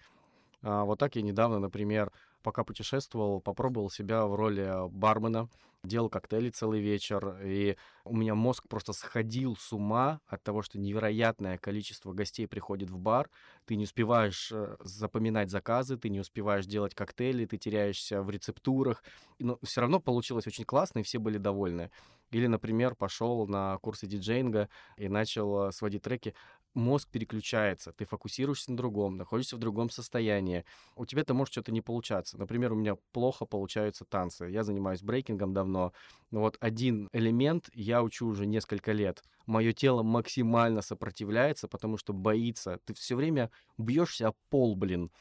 B: А, вот так я недавно, например, пока путешествовал, попробовал себя в роли бармена, делал коктейли целый вечер, и у меня мозг просто сходил с ума от того, что невероятное количество гостей приходит в бар, ты не успеваешь э, запоминать заказы, ты не успеваешь делать коктейли, ты теряешься в рецептурах, но все равно получилось очень классно, и все были довольны. Или, например, пошел на курсы диджейнга и начал э, сводить треки мозг переключается, ты фокусируешься на другом, находишься в другом состоянии. У тебя-то может что-то не получаться. Например, у меня плохо получаются танцы. Я занимаюсь брейкингом давно. Но вот один элемент я учу уже несколько лет. Мое тело максимально сопротивляется, потому что боится. Ты все время бьешься о пол, блин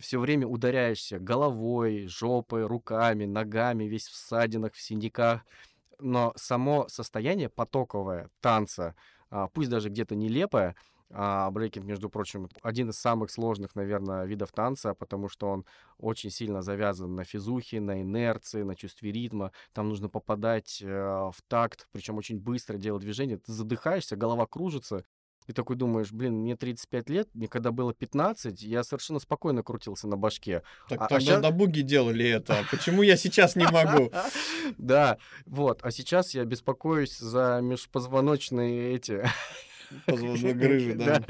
B: все время ударяешься головой, жопой, руками, ногами, весь в садинах, в синяках. Но само состояние потоковое танца, а, пусть даже где-то нелепое, а брейкинг, между прочим, один из самых сложных, наверное, видов танца, потому что он очень сильно завязан на физухе, на инерции, на чувстве ритма. Там нужно попадать э, в такт, причем очень быстро делать движение. Ты задыхаешься, голова кружится, И такой думаешь, блин, мне 35 лет, мне когда было 15, я совершенно спокойно крутился на башке.
A: Так
B: А- а
A: тогда
B: щас-
A: до буги делали это. а Почему я сейчас не могу? <laughs>
B: Да, вот. А сейчас я беспокоюсь за межпозвоночные эти... <laughs>
A: Позвонок грыжи, <laughs> да.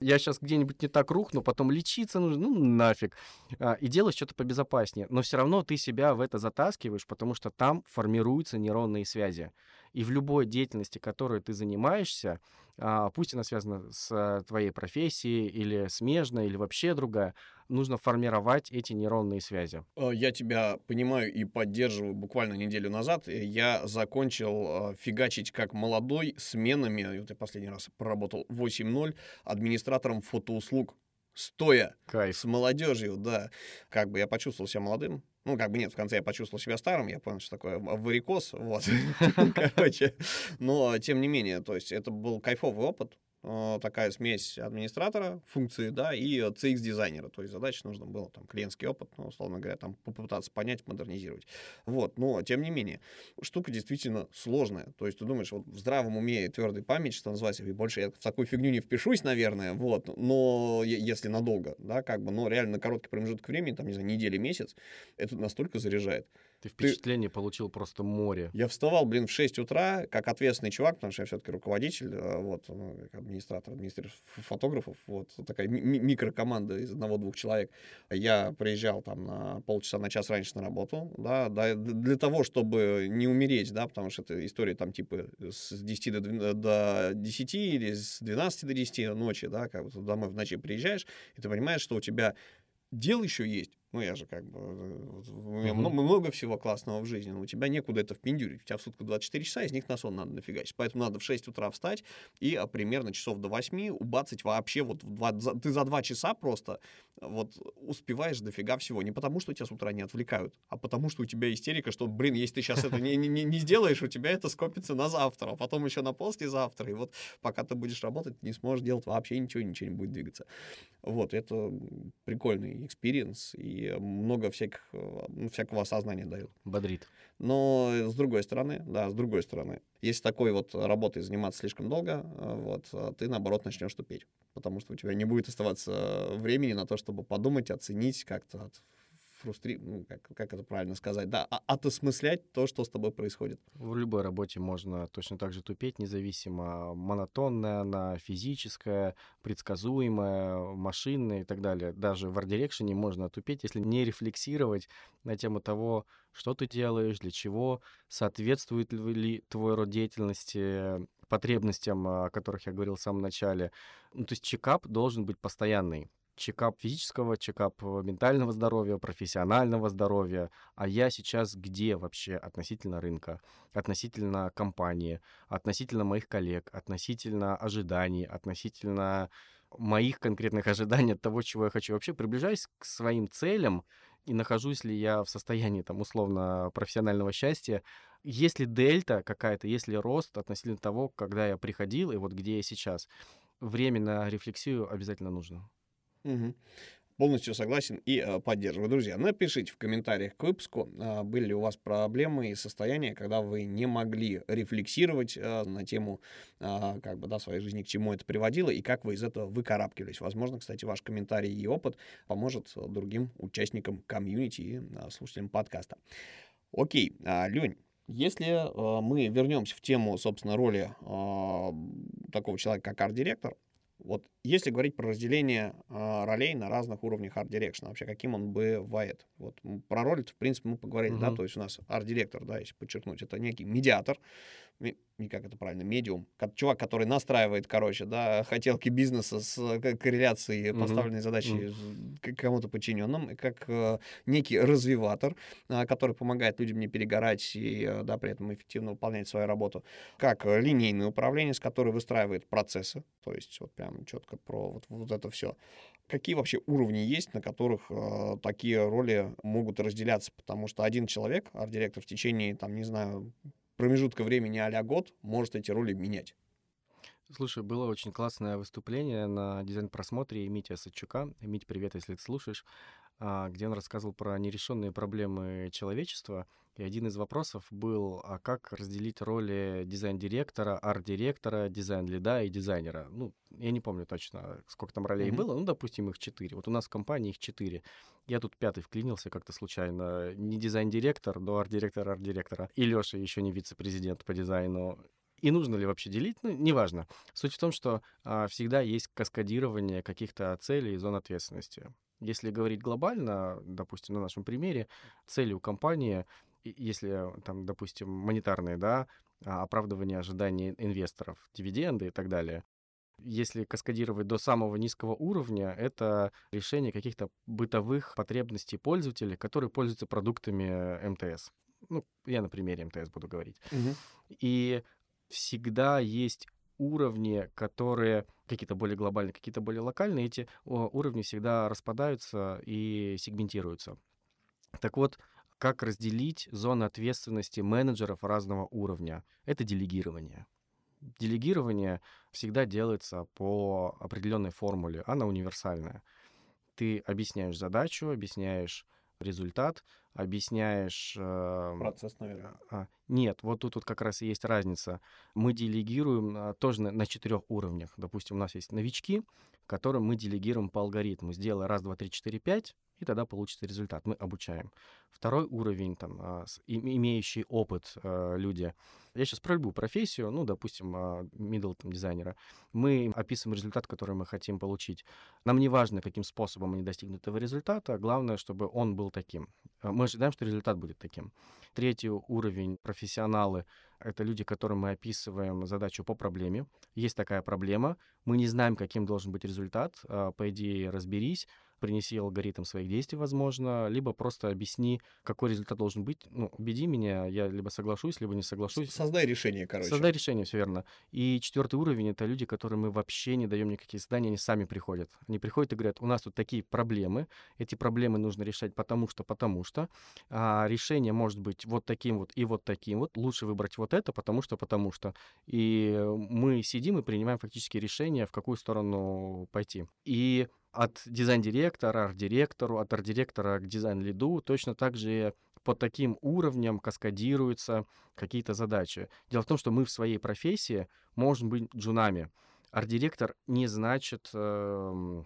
B: Я сейчас где-нибудь не так рухну, потом лечиться нужно, ну нафиг. А, И делать что-то побезопаснее. Но все равно ты себя в это затаскиваешь, потому что там формируются нейронные связи. И в любой деятельности, которой ты занимаешься, а, пусть она связана с а, твоей профессией или смежной, или вообще другая, нужно формировать эти нейронные связи.
A: Э, Я тебя понимаю и поддерживаю. Буквально неделю назад э, я закончил э, фигачить как молодой сменами. Вот я последний раз проработал 8.0 администратором фотоуслуг. Стоя
B: Кайф.
A: с молодежью, да. Как бы я почувствовал себя молодым. Ну, как бы нет, в конце я почувствовал себя старым, я понял, что такое варикоз, вот. <laughs> <laughs> Короче, но тем не менее, то есть это был кайфовый опыт, такая смесь администратора, функции, да, и э, CX-дизайнера. То есть задача нужно было там клиентский опыт, ну, условно говоря, там попытаться понять, модернизировать. Вот, но тем не менее, штука действительно сложная. То есть ты думаешь, вот в здравом уме и твердой память, что называется, и больше я в такую фигню не впишусь, наверное, вот, но если надолго, да, как бы, но реально на короткий промежуток времени, там, не знаю, недели, месяц, это настолько заряжает.
B: Ты впечатление получил просто море.
A: Я вставал, блин, в 6 утра, как ответственный чувак, потому что я все-таки руководитель, э, вот, ну, администратор, администратор фотографов, вот, такая ми- ми- микрокоманда из одного-двух человек. Я приезжал там на полчаса, на час раньше на работу, да, да, для того, чтобы не умереть, да, потому что это история там типа с 10 до, 12 до 10 или с 12 до 10 ночи, да, как бы ты домой в ночи приезжаешь, и ты понимаешь, что у тебя дел еще есть. Ну, я же как бы... У меня много, много всего классного в жизни, но у тебя некуда это впендюрить. У тебя в сутку 24 часа, из них на сон надо нафигачить. Поэтому надо в 6 утра встать и а, примерно часов до 8 убацать вообще вот в два- за- ты за 2 часа просто вот успеваешь дофига всего. Не потому, что тебя с утра не отвлекают, а потому, что у тебя истерика, что, блин, если ты сейчас это не, не, не- сделаешь, у тебя это скопится на завтра, а потом еще на послезавтра. И вот пока ты будешь работать, ты не сможешь делать вообще ничего, ничего не будет двигаться. Вот, это прикольный experience и много всяких, э, всякого осознания дает.
B: Бодрит.
A: Но э, с другой стороны, да, с другой стороны, если такой вот работой заниматься слишком долго, э, вот, э, ты, наоборот, начнешь тупеть. Потому что у тебя не будет оставаться времени на то, чтобы подумать, оценить, как-то фрустри... ну, как, как это правильно сказать, да, а- отосмыслять то, что с тобой происходит.
B: В любой работе можно точно так же тупеть, независимо, монотонная она, физическая, предсказуемая, машинная и так далее. Даже в арт-дирекшене можно тупеть, если не рефлексировать на тему того, что ты делаешь, для чего, соответствует ли твой род деятельности потребностям, о которых я говорил в самом начале. Ну, то есть чекап должен быть постоянный. Чекап физического, чекап э, ментального здоровья, профессионального здоровья. А я сейчас где вообще относительно рынка, относительно компании, относительно моих коллег, относительно ожиданий, относительно моих конкретных ожиданий от того, чего я хочу. Вообще приближаюсь к своим целям и нахожусь ли я в состоянии, там, условно, профессионального счастья, есть ли дельта какая-то, есть ли рост относительно того, когда я приходил и вот где я сейчас. Время на рефлексию обязательно нужно.
A: Мгм. Полностью согласен и э, поддерживаю. Друзья, напишите в комментариях к выпуску, а, были ли у вас проблемы и состояния, когда вы не могли рефлексировать э, на тему а, как бы, да, своей жизни, к чему это приводило, и как вы из этого выкарабкивались. Возможно, кстати, ваш комментарий и опыт поможет э, другим участникам комьюнити и а, слушателям подкаста. Окей, а, Лень, если э, мы вернемся в тему, собственно, роли а, такого человека, как арт-директор, вот если говорить про разделение э, ролей на разных уровнях арт-дирекшена, вообще каким он бывает. Вот про роли, в принципе, мы поговорили, да,
B: Мгм.
A: то есть у нас арт-директор, да, если подчеркнуть, это некий медиатор, как это правильно, медиум, чувак, который настраивает, короче, да, хотелки бизнеса с э, корреляцией поставленной задачи
B: Мгм.
A: с- к кому-то подчиненным, как э, некий развиватор, а, который помогает людям не перегорать и, э, да, при этом эффективно выполнять свою работу, как э, линейный управленец, который выстраивает процессы, то есть вот прям четко про вот, вот это все. Какие вообще уровни есть, на которых э, такие роли могут разделяться? Потому что один человек, арт-директор, в течение, там, не знаю, промежутка времени а год может эти роли менять.
B: Слушай, было очень классное выступление на дизайн-просмотре Митя Сачука. Мить, привет, если ты слушаешь. А, где он рассказывал про нерешенные проблемы человечества. И один из вопросов был, а как разделить роли дизайн-директора, арт-директора, дизайн-лида и дизайнера? Ну, я не помню точно, сколько там ролей mm-hmm. было, ну, допустим, их четыре. Вот у нас в компании их четыре. Я тут пятый вклинился как-то случайно. Не дизайн-директор, но арт-директор арт-директора. И Лёша еще не вице-президент по дизайну. И нужно ли вообще делить? Ну, неважно. Суть в том, что а, всегда есть каскадирование каких-то целей и зон ответственности. Если говорить глобально, допустим, на нашем примере, цели у компании, если там, допустим, монетарные, да, а, оправдывание ожиданий инвесторов, дивиденды и так далее, если каскадировать до самого низкого уровня, это решение каких-то бытовых потребностей пользователей, которые пользуются продуктами МТС. Ну, я на примере МТС буду говорить. Угу. И всегда есть уровни, которые какие-то более глобальные, какие-то более локальные, эти уровни всегда распадаются и сегментируются. Так вот, как разделить зоны ответственности менеджеров разного уровня? Это делегирование. Делегирование всегда делается по определенной формуле, она универсальная. Ты объясняешь задачу, объясняешь результат, объясняешь...
A: Э, Процесс, наверное.
B: А, нет, вот тут вот как раз и есть разница. Мы делегируем а, тоже на, на четырех уровнях. Допустим, у нас есть новички, которым мы делегируем по алгоритму. Сделай раз, два, три, четыре, пять, и тогда получится результат. Мы обучаем. Второй уровень, там, а, имеющий опыт а, люди. Я сейчас про любую профессию, ну, допустим, middle там, дизайнера. Мы описываем результат, который мы хотим получить. Нам не важно, каким способом они достигнут этого результата, главное, чтобы он был таким. Мы ожидаем, что результат будет таким. Третий уровень профессионалы — это люди, которым мы описываем задачу по проблеме. Есть такая проблема, мы не знаем, каким должен быть результат. По идее, разберись, принеси алгоритм своих действий, возможно, либо просто объясни, какой результат должен быть. Ну, убеди меня, я либо соглашусь, либо не соглашусь.
A: Создай решение, короче.
B: Создай решение, все верно. И четвертый уровень — это люди, которым мы вообще не даем никакие задания, они сами приходят. Они приходят и говорят, у нас тут такие проблемы, эти проблемы нужно решать потому что, потому что. А решение может быть вот таким вот и вот таким вот. Лучше выбрать вот это, потому что, потому что. И мы сидим и принимаем фактически решение, в какую сторону пойти. И от дизайн-директора, арт-директору, от арт-директора к дизайн-лиду точно так же по таким уровням каскадируются какие-то задачи. Дело в том, что мы в своей профессии можем быть джунами. Арт-директор не значит э,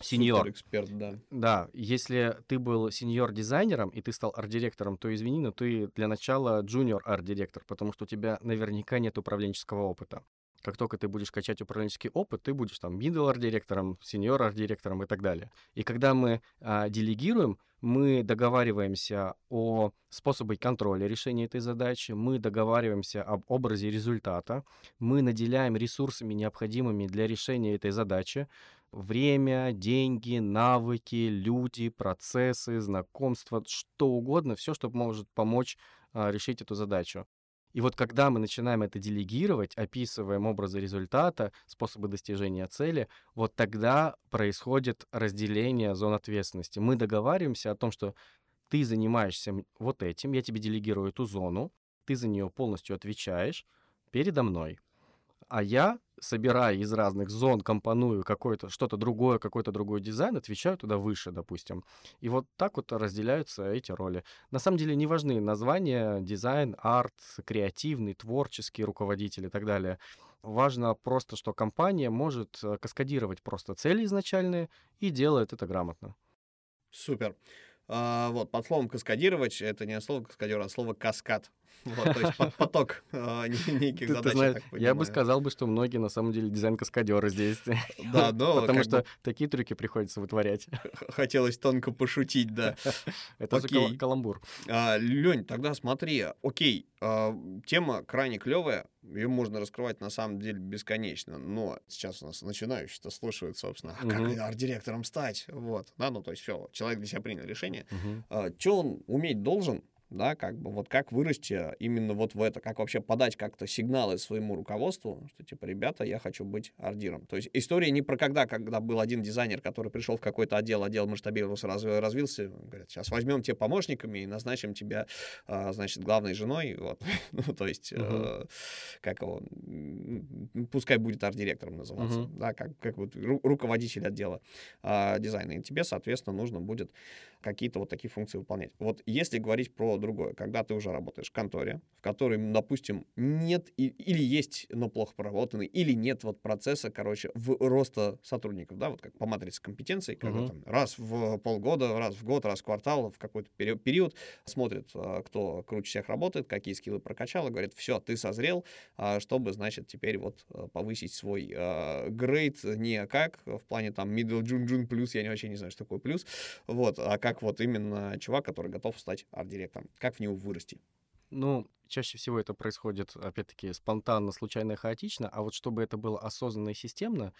B: сеньор.
A: эксперт, да.
B: Да, если ты был сеньор-дизайнером и ты стал арт-директором, то извини, но ты для начала джуниор арт-директор, потому что у тебя наверняка нет управленческого опыта как только ты будешь качать управленческий опыт, ты будешь там middle арт-директором, senior арт-директором и так далее. И когда мы а, делегируем, мы договариваемся о способе контроля решения этой задачи, мы договариваемся об образе результата, мы наделяем ресурсами, необходимыми для решения этой задачи, время, деньги, навыки, люди, процессы, знакомства, что угодно, все, что может помочь а, решить эту задачу. И вот когда мы начинаем это делегировать, описываем образы результата, способы достижения цели, вот тогда происходит разделение зон ответственности. Мы договариваемся о том, что ты занимаешься вот этим, я тебе делегирую эту зону, ты за нее полностью отвечаешь передо мной. А я собирая из разных зон, компоную какое-то что-то другое, какой-то другой дизайн, отвечаю туда выше, допустим. И вот так вот разделяются эти роли. На самом деле не важны названия, дизайн, арт, креативный, творческий руководитель и так далее. Важно просто, что компания может э, каскадировать просто цели изначальные и делает это грамотно.
A: Супер. А, вот, под словом каскадировать, это не слово каскадер, а слово каскад. Вот, то есть поток <laughs> а, неких
B: задач, я, бы сказал бы, что многие на самом деле дизайн-каскадеры здесь. <laughs>
A: Да, но...
B: Потому что такие трюки приходится вытворять. <laughs>
A: Хотелось тонко пошутить, да.
B: Это же каламбур.
A: А, Лень, тогда смотри, окей, а, тема крайне клевая, ее можно раскрывать на самом деле бесконечно, но сейчас у нас начинающие-то слушают, собственно, а как арт-директором стать, вот, да, ну то есть все, человек для себя принял решение, что он уметь должен, да, как бы вот как вырасти именно вот в это, как вообще подать как-то сигналы своему руководству, что типа, ребята, я хочу быть ардиром. То есть история не про когда, когда был один дизайнер, который пришел в какой-то отдел, отдел масштабировался, развился, говорят, сейчас возьмем тебя помощниками и назначим тебя, а, значит, главной женой, вот, <laughs> ну, то есть, uh-huh. как его, пускай будет арт-директором называться, да, как, как вот руководитель отдела а, дизайна, и тебе, соответственно, нужно будет какие-то вот такие функции выполнять. Вот если говорить про другое, когда ты уже работаешь в конторе, в которой, допустим, нет или есть, но плохо проработанный, или нет вот процесса, короче, в роста сотрудников, да, вот как по матрице компетенций, когда uh-huh. там раз в полгода, раз в год, раз в квартал, в какой-то период смотрит, а, кто круче всех работает, какие скиллы прокачал, и говорит, все, ты созрел, а, чтобы, значит, теперь вот а, повысить свой грейд не как в плане там middle june june плюс, я не вообще не знаю, что такое плюс, вот, а как вот именно чувак, который готов стать арт-директором, как в него вырасти.
B: Ну, чаще всего это происходит, опять-таки, спонтанно, случайно, хаотично, а вот чтобы это было осознанно и системно,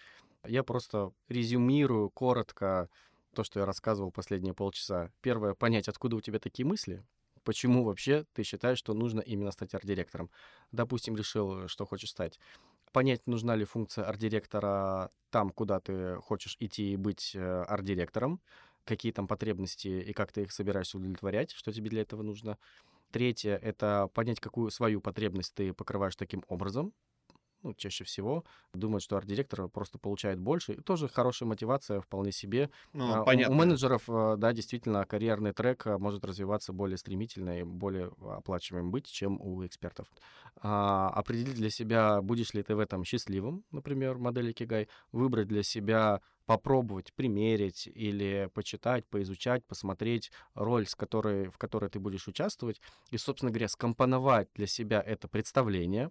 B: я просто резюмирую коротко то, что я рассказывал последние полчаса. Первое, понять, откуда у тебя такие мысли, почему вообще ты считаешь, что нужно именно стать арт-директором. Допустим, решил, что хочешь стать. Понять, нужна ли функция арт-директора там, куда ты хочешь идти и быть э, арт-директором, какие там потребности и как ты их собираешься удовлетворять, что тебе для этого нужно. Третье — это понять, какую свою потребность ты покрываешь таким образом, ну, чаще всего думают, что арт-директор просто получает больше. И тоже хорошая мотивация вполне себе.
A: Ну, а, понятно.
B: У, менеджеров, э, да, действительно, карьерный трек э, может развиваться более стремительно и более оплачиваемым быть, чем у экспертов. А, определить для себя, будешь ли ты в этом счастливым, например, модели Кигай, выбрать для себя попробовать, примерить или почитать, поизучать, посмотреть роль, с которой, в которой ты будешь участвовать, и, собственно говоря, скомпоновать для себя это представление,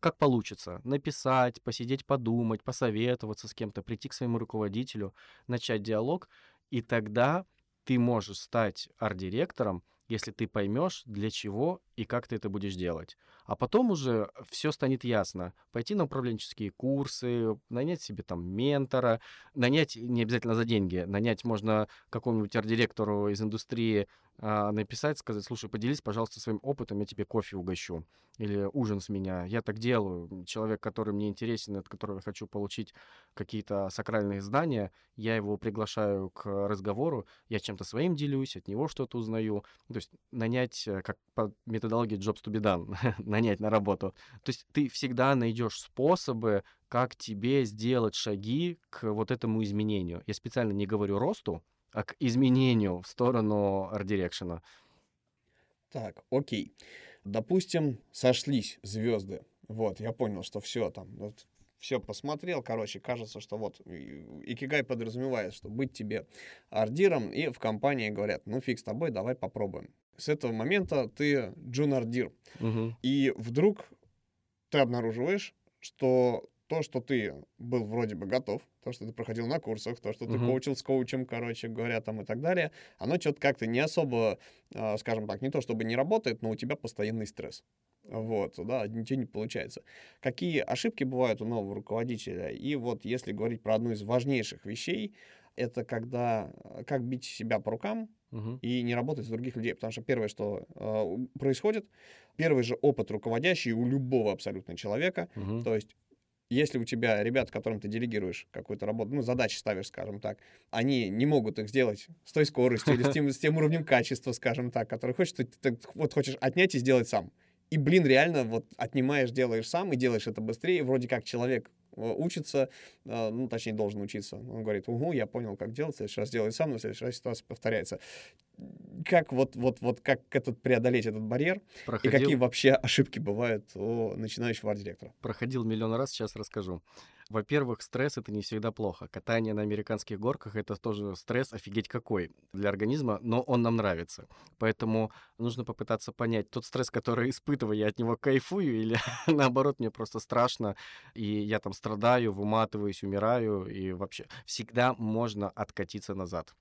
B: как получится. Написать, посидеть, подумать, посоветоваться с кем-то, прийти к своему руководителю, начать диалог, и тогда ты можешь стать арт-директором, если ты поймешь, для чего и как ты это будешь делать. А потом уже все станет ясно. Пойти на управленческие курсы, нанять себе там ментора, нанять не обязательно за деньги, нанять можно какому-нибудь арт-директору из индустрии а, написать, сказать, слушай, поделись, пожалуйста, своим опытом, я тебе кофе угощу. Или ужин с меня. Я так делаю. Человек, который мне интересен, от которого я хочу получить какие-то сакральные знания, я его приглашаю к разговору, я чем-то своим делюсь, от него что-то узнаю. То есть нанять, э, как по методологии jobs to be done, <laughs> нанять на работу. То есть ты всегда найдешь способы, как тебе сделать шаги к вот этому изменению. Я специально не говорю росту, а к изменению в сторону арт-дирекшена.
A: Так, окей. Допустим, сошлись звезды. Вот, я понял, что все там, вот, все посмотрел, короче, кажется, что вот Икигай подразумевает, что быть тебе ардиром, и в компании говорят, ну фиг с тобой, давай попробуем. С этого момента ты джун-ардир. Угу. И вдруг ты обнаруживаешь, что то, что ты был вроде бы готов, то, что ты проходил на курсах, то, что ты uh-huh. коучил с коучем, короче говоря, там и так далее, оно что-то как-то не особо, э, скажем так, не то чтобы не работает, но у тебя постоянный стресс. Вот, да, ничего не получается. Какие ошибки бывают у нового руководителя? И вот если говорить про одну из важнейших вещей, это когда, э, как бить себя по рукам, Uh-huh. и не работать с других людей. Потому что первое, что э, происходит, первый же опыт руководящий у любого абсолютно человека, Uh-huh. то есть если у тебя ребят, которым ты делегируешь какую-то работу, ну, задачи ставишь, скажем так, они не могут их сделать с той скоростью или с тем, <laughs> с тем уровнем качества, скажем так, который хочешь, ты, ты, ты вот хочешь отнять и сделать сам. И, блин, реально вот отнимаешь, делаешь сам и делаешь это быстрее. Вроде как человек учится, э, ну, точнее, должен учиться. Он говорит, угу, я понял, как делать, в следующий раз делай сам, но в следующий раз ситуация повторяется. Как вот, вот, вот как этот преодолеть этот барьер Проходил... и какие вообще ошибки бывают у начинающего арт-директора?
B: Проходил миллион раз, сейчас расскажу. Во-первых, стресс — это не всегда плохо. Катание на американских горках — это тоже стресс, офигеть какой для организма, но он нам нравится. Поэтому нужно попытаться понять, тот стресс, который испытываю, я от него кайфую или <laughs> наоборот, мне просто страшно, и я там страдаю, выматываюсь, умираю, и вообще всегда можно откатиться назад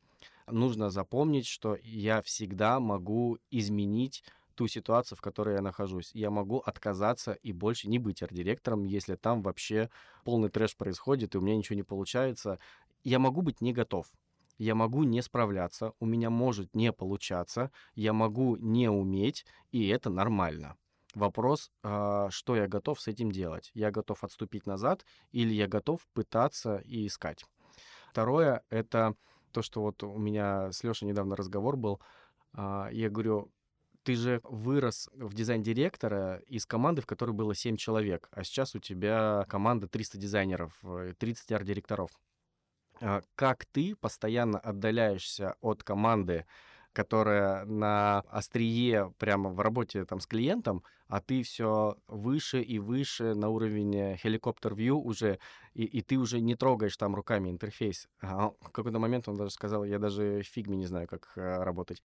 B: нужно запомнить, что я всегда могу изменить ту ситуацию, в которой я нахожусь. Я могу отказаться и больше не быть арт-директором, если там вообще полный трэш происходит, и у меня ничего не получается. Я могу быть не готов. Я могу не справляться, у меня может не получаться, я могу не уметь, и это нормально. Вопрос, а, что я готов с этим делать? Я готов отступить назад или я готов пытаться и искать? Второе — это то, что вот у меня с Лешей недавно разговор был. А, я говорю, ты же вырос в дизайн-директора из команды, в которой было 7 человек, а сейчас у тебя команда 300 дизайнеров, 30 э, арт-директоров. А, как ты постоянно отдаляешься от команды, которая на острие прямо в работе там с клиентом, а ты все выше и выше на уровень хеликоптер-вью уже, и, и ты уже не трогаешь там руками интерфейс. А в какой-то момент он даже сказал, я даже фигме не знаю, как э, работать.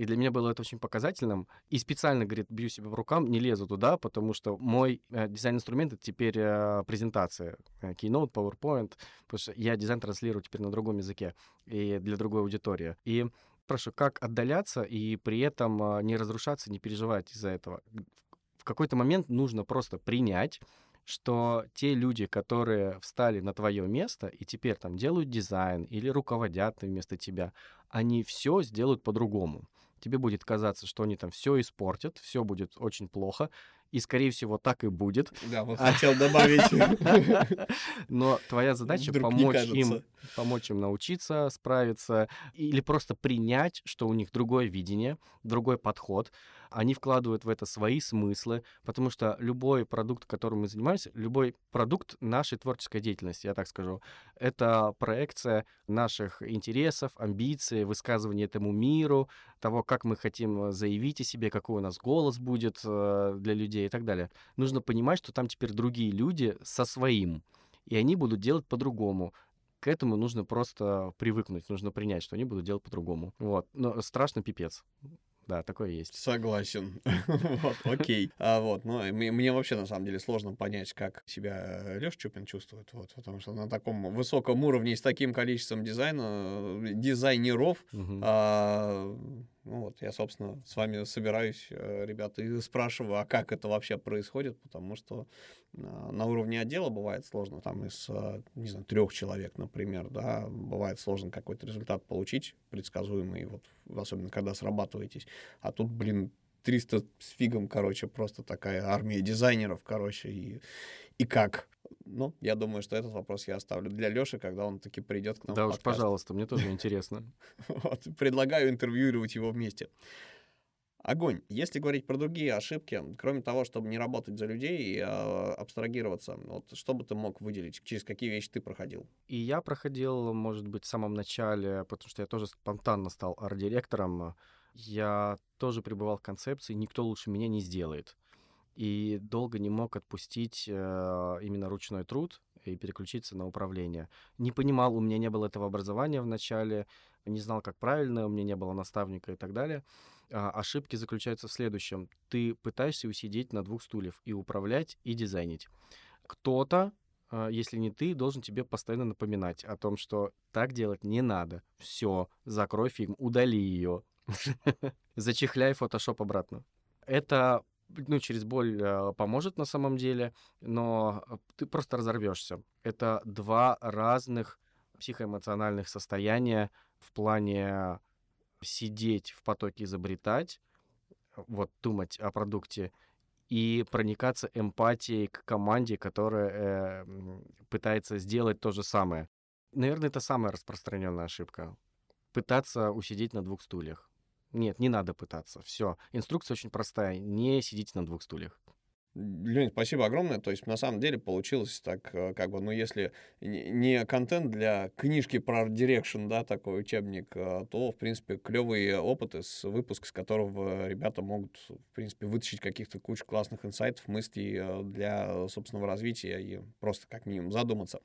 B: И для меня было это очень показательным. И специально, говорит, бью себя в рукам, не лезу туда, потому что мой э, дизайн-инструмент — это теперь э, презентация. Э, Keynote, PowerPoint, потому что я дизайн транслирую теперь на другом языке и для другой аудитории. И прошу, как отдаляться и при этом э, не разрушаться, не переживать из-за этого. В какой-то момент нужно просто принять, что те люди, которые встали на твое место и теперь там делают дизайн или руководят вместо тебя, они все сделают по-другому тебе будет казаться, что они там все испортят, все будет очень плохо, и, скорее всего, так и будет.
A: Да, вот хотел добавить. <laughs>
B: Но твоя задача помочь им, помочь им научиться справиться или просто принять, что у них другое видение, другой подход, они вкладывают в это свои смыслы, потому что любой продукт, которым мы занимаемся, любой продукт нашей творческой деятельности, я так скажу, это проекция наших интересов, амбиций, высказывания этому миру, того, как мы хотим заявить о себе, какой у нас голос будет э, для людей и так далее. Нужно понимать, что там теперь другие люди со своим, и они будут делать по-другому к этому нужно просто привыкнуть, нужно принять, что они будут делать по-другому. Вот. Но страшно пипец. Да, такое есть.
A: Согласен. <laughs> вот, окей. А, вот, ну, мне вообще, на самом деле, сложно понять, как себя Леша Чупин чувствует, вот, потому что на таком высоком уровне с таким количеством дизайна, э, дизайнеров, а, ну вот, я, собственно, с вами собираюсь, э, ребята, и спрашиваю, а как это вообще происходит, потому что на уровне отдела бывает сложно, там из, э, не знаю, трех человек, например, да, бывает сложно какой-то результат получить, предсказуемый, вот, особенно когда срабатываетесь, а тут, блин, 300 с фигом, короче, просто такая армия дизайнеров, короче, и, и как? Ну, я думаю, что этот вопрос я оставлю для Лёши, когда он таки придет к нам.
B: Да уж, пожалуйста, мне тоже интересно. <laughs>
A: Предлагаю интервьюировать его вместе. Огонь. Если говорить про другие ошибки, кроме того, чтобы не работать за людей и э, абстрагироваться, вот что бы ты мог выделить, через какие вещи ты проходил?
B: И я проходил, может быть, в самом начале, потому что я тоже спонтанно стал арт-директором. Я тоже пребывал в концепции «никто лучше меня не сделает» и долго не мог отпустить э, именно ручной труд и переключиться на управление. Не понимал, у меня не было этого образования в начале, не знал, как правильно, у меня не было наставника и так далее. А, ошибки заключаются в следующем. Ты пытаешься усидеть на двух стульях и управлять, и дизайнить. Кто-то, а, если не ты, должен тебе постоянно напоминать о том, что так делать не надо. Все, закрой фильм, удали ее. <laughs> Зачехляй фотошоп обратно. Это ну, через боль э, поможет на самом деле, но ты просто разорвешься. Это два разных психоэмоциональных состояния в плане сидеть в потоке, изобретать, вот думать о продукте и проникаться эмпатией к команде, которая э, пытается сделать то же самое. Наверное, это самая распространенная ошибка. Пытаться усидеть на двух стульях. Нет, не надо пытаться. Все. Инструкция очень простая. Не сидите на двух стульях.
A: Лень, спасибо огромное. То есть, на самом деле, получилось так, э, как бы, ну, если не контент для книжки про direction, да, такой учебник, э, то, в принципе, клевые опыты, с выпуск, с которого ребята могут, в принципе, вытащить каких-то кучу классных инсайтов, мыслей э, для собственного развития и просто, как минимум, задуматься.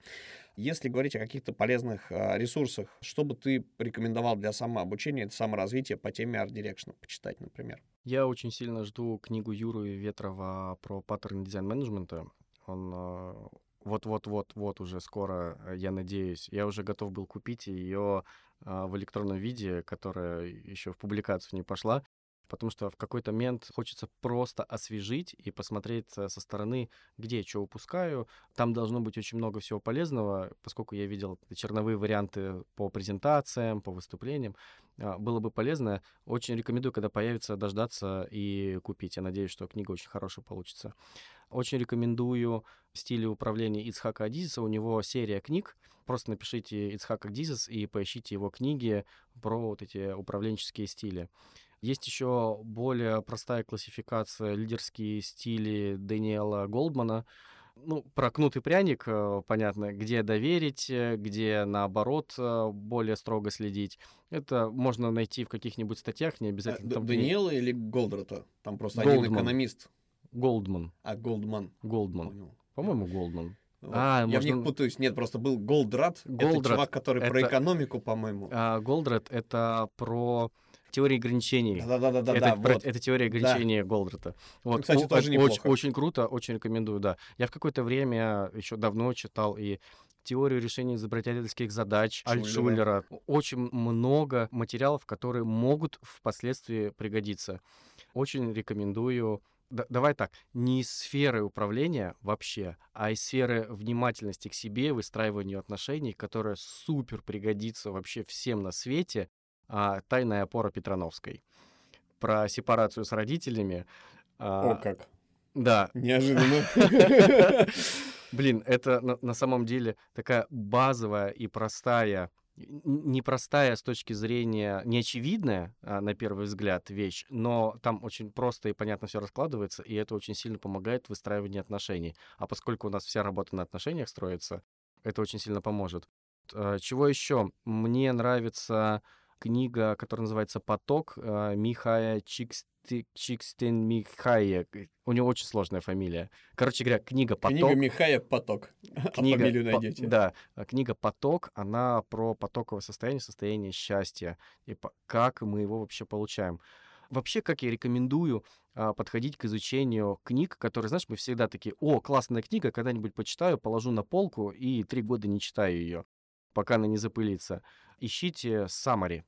A: Если говорить о каких-то полезных ресурсах, что бы ты порекомендовал для самообучения, саморазвития по теме art direction а почитать, например?
B: Я очень сильно жду книгу Юры Ветрова про паттерны дизайн-менеджмента. Он а, вот-вот-вот-вот уже скоро, э, я надеюсь. Я уже готов был купить ее а, в электронном виде, которая еще в публикацию не пошла. Потому что в какой-то момент хочется просто освежить и посмотреть со стороны, где что упускаю. Там должно быть очень много всего полезного, поскольку я видел черновые варианты по презентациям, по выступлениям. А, было бы полезно. Очень рекомендую, когда появится, дождаться и купить. Я надеюсь, что книга очень хорошая получится. Очень рекомендую стиле управления Ицхака Адизиса. У него серия книг. Просто напишите Ицхак Адизис и поищите его книги про вот эти управленческие стили. Есть еще более простая классификация лидерские стили Дэниела Голдмана. Ну, про кнут и пряник, э, понятно, где доверить, э, где, наоборот, э, более строго следить. Это можно найти в каких-нибудь статьях, не обязательно.
A: А,
B: там
A: Даниэла или Голдрата? Там просто
B: Голдман.
A: один экономист.
B: Голдман.
A: А, Голдман.
B: Голдман.
A: Понял.
B: По-моему, Голдман.
A: Вот.
B: А,
A: Я в
B: можно-
A: них путаюсь. Нет, просто был Голдрат. Это
B: Голдрат
A: чувак, который про
B: это-
A: экономику, по-моему.
B: А Голдрат — это про теорию ограничений.
A: Да-да-да,
B: это,
A: да, вот.
B: это теория ограничений Голдрата. Вот,
A: кстати,
B: о-
A: тоже неплохо.
B: Очень, очень круто, очень рекомендую, да. Я в какое-то время еще давно читал и теорию решения изобретательских задач
A: Шулера.
B: Альтшулера. Очень много материалов, которые могут впоследствии пригодиться. Очень рекомендую да- давай так, не из сферы управления вообще, а из сферы внимательности к себе, выстраиванию отношений, которая супер пригодится вообще всем на свете, а, «Тайная опора Петрановской». Про сепарацию с родителями. а,
A: О, как.
B: Да,
A: Неожиданно. <laughs>
B: Блин, это на, на самом деле такая базовая и простая, непростая с точки зрения, неочевидная а, на первый взгляд вещь, но там очень просто и понятно все раскладывается, и это очень сильно помогает в выстраивании отношений. А поскольку у нас вся работа на отношениях строится, это очень сильно поможет. А, Чего еще? Мне нравится книга, которая называется «Поток» а, Михая Чикстен Михая. У него очень сложная фамилия. Короче говоря, книга «Поток».
A: Книга Михая «Поток». <laughs> А
B: Книга,
A: фамилию
B: по-
A: найдете.
B: да, а, книга «Поток», она про потоковое состояние, состояние счастья, и по- как мы его вообще получаем. Вообще, как я рекомендую а, подходить к изучению книг, которые, знаешь, мы всегда такие, о, классная книга, когда-нибудь почитаю, положу на полку и три года не читаю ее, пока она не запылится. Ищите summary.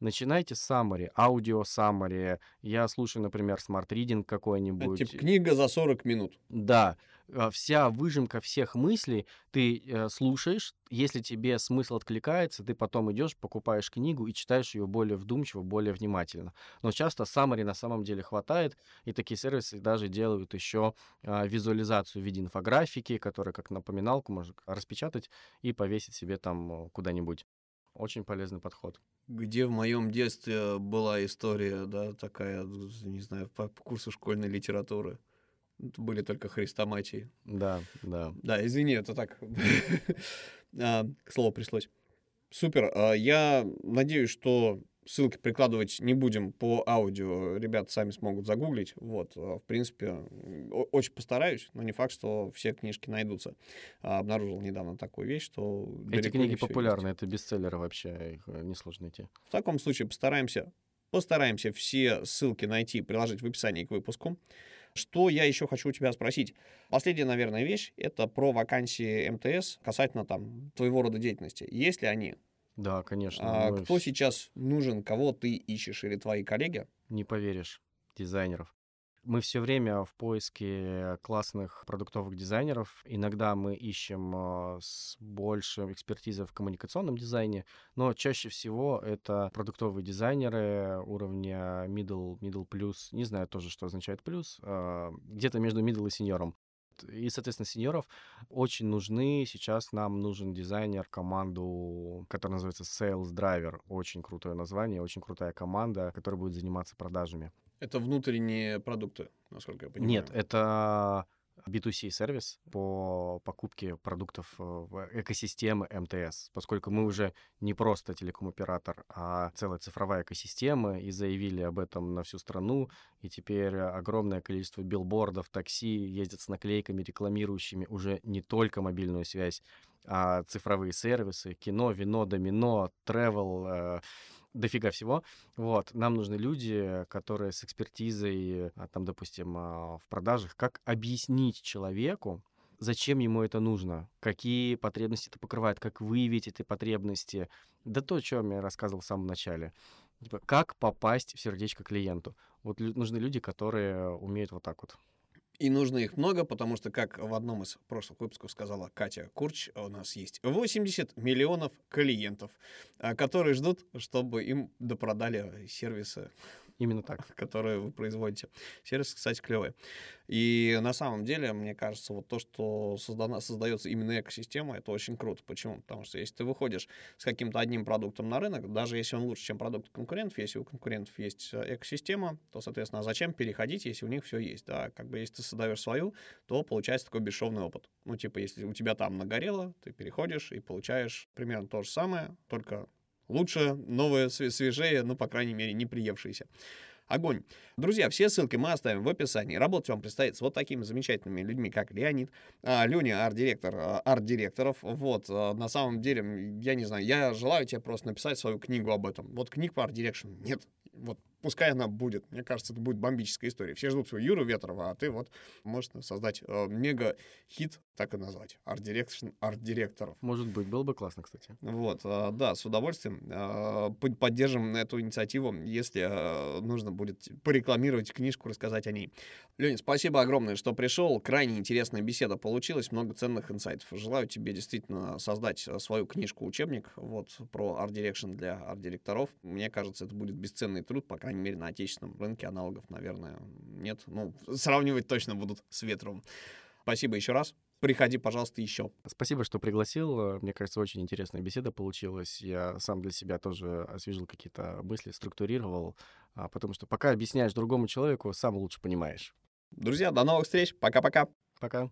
B: Начинайте с summary, аудио summary. Я слушаю, например, Smart Reading
A: Это
B: какой-нибудь.
A: Типа книга за 40 минут.
B: Да, а, вся выжимка всех мыслей ты э, слушаешь, если тебе смысл откликается, ты потом идешь, покупаешь книгу и читаешь ее более вдумчиво, более внимательно. Но часто summary на самом деле хватает, и такие сервисы даже делают еще а, визуализацию в виде инфографики, которая как напоминалку можно распечатать и повесить себе там э, куда-нибудь. Очень полезный подход.
A: Где в моем детстве была история, да, такая, не знаю, по по курсу школьной литературы. Были только хрестоматии.
B: Да, да.
A: Да, извини, это так. <laughs> А, К слову пришлось. Супер. А, Я надеюсь, что ссылки прикладывать не будем по аудио. Ребята сами смогут загуглить. Вот, а, в принципе, очень постараюсь, но не факт, что все книжки найдутся. А, Обнаружил недавно такую вещь, что
B: Эти книги
A: всё есть.
B: популярны, это бестселлеры вообще, их э, несложно найти.
A: В таком случае постараемся, постараемся все ссылки найти, приложить в описании к выпуску. Что я еще хочу у тебя спросить? Последняя, наверное, вещь — это про вакансии МТС касательно там твоего рода деятельности. Есть ли они?
B: Да, конечно.
A: А
B: мы
A: кто сейчас нужен, кого ты ищешь или твои коллеги?
B: Не поверишь, дизайнеров. Мы все время в поиске классных продуктовых дизайнеров. Иногда мы ищем а, с большей экспертизой в коммуникационном дизайне, но чаще всего это продуктовые дизайнеры уровня middle, middle plus. Не знаю тоже, что означает плюс. а, Где-то между middle и сеньором. И, соответственно, сеньоров очень нужны. Сейчас нам нужен дизайнер, команду, которая называется Sales Driver. Очень крутое название, очень крутая команда, которая будет заниматься продажами.
A: Это внутренние продукты, насколько я понимаю.
B: Нет, это B2C сервис по покупке продуктов э, в экосистемы МТС, поскольку мы уже не просто телеком-оператор, а целая цифровая экосистема, и заявили об этом на всю страну, и теперь огромное количество билбордов, такси ездят с наклейками, рекламирующими уже не только мобильную связь, а цифровые сервисы, кино, вино, домино, travel, э, дофига всего. Вот, нам нужны люди, которые с экспертизой, а, там, допустим, а, в продажах, как объяснить человеку, зачем ему это нужно, какие потребности это покрывает, как выявить эти потребности. Да то, о чем я рассказывал в самом начале. Типа, как попасть в сердечко клиенту? Вот нужны люди, которые умеют вот так вот.
A: И нужно их много, потому что, как в одном из прошлых выпусков сказала Катя Курч, у нас есть 80 миллионов клиентов, а, которые ждут, чтобы им допродали сервисы
B: Именно так. <laughs>
A: которые вы производите. Сервис, кстати, клевый. И на самом деле, мне кажется, вот то, что создана, создается именно экосистема, это очень круто. Почему? Потому что если ты выходишь с каким-то одним продуктом на рынок, даже если он лучше, чем продукт конкурентов, если у конкурентов есть э, экосистема, то, соответственно, а зачем переходить, если у них все есть? Да, как бы если ты создаешь свою, то получается такой бесшовный опыт. Ну, типа, если у тебя там нагорело, ты переходишь и получаешь примерно то же самое, только лучше, новое, све- свежее, ну, по крайней мере, не приевшееся. Огонь. Друзья, все ссылки мы оставим в описании. Работать вам предстоит с вот такими замечательными людьми, как Леонид, а, Леня, арт-директор а, арт-директоров. Вот, а, на самом деле, я не знаю, я желаю тебе просто написать свою книгу об этом. Вот книг по art direction нет. Вот пускай она будет. Мне кажется, это будет бомбическая история. Все ждут свою Юру Ветрова, а ты вот можешь создать э, мега-хит, так и назвать. Art direction арт-директоров.
B: Может быть, было бы классно, кстати.
A: Вот, а, да, с удовольствием под- поддержим эту инициативу, если а, нужно будет порекламировать книжку, рассказать о ней. Леня, спасибо огромное, что пришел. Крайне интересная беседа получилась, много ценных инсайтов. Желаю тебе действительно создать а, свою книжку-учебник вот, про art direction для арт-директоров. Мне кажется, это будет бесценный труд, по крайней мере, на отечественном рынке аналогов, наверное, нет. Ну, сравнивать точно будут с ветром. Спасибо еще раз. Приходи, пожалуйста, еще.
B: Спасибо, что пригласил. Мне кажется, очень интересная беседа получилась. Я сам для себя тоже освежил какие-то мысли, структурировал, а, потому что пока объясняешь другому человеку, сам лучше понимаешь.
A: Друзья, до новых встреч. Пока-пока.
B: Пока.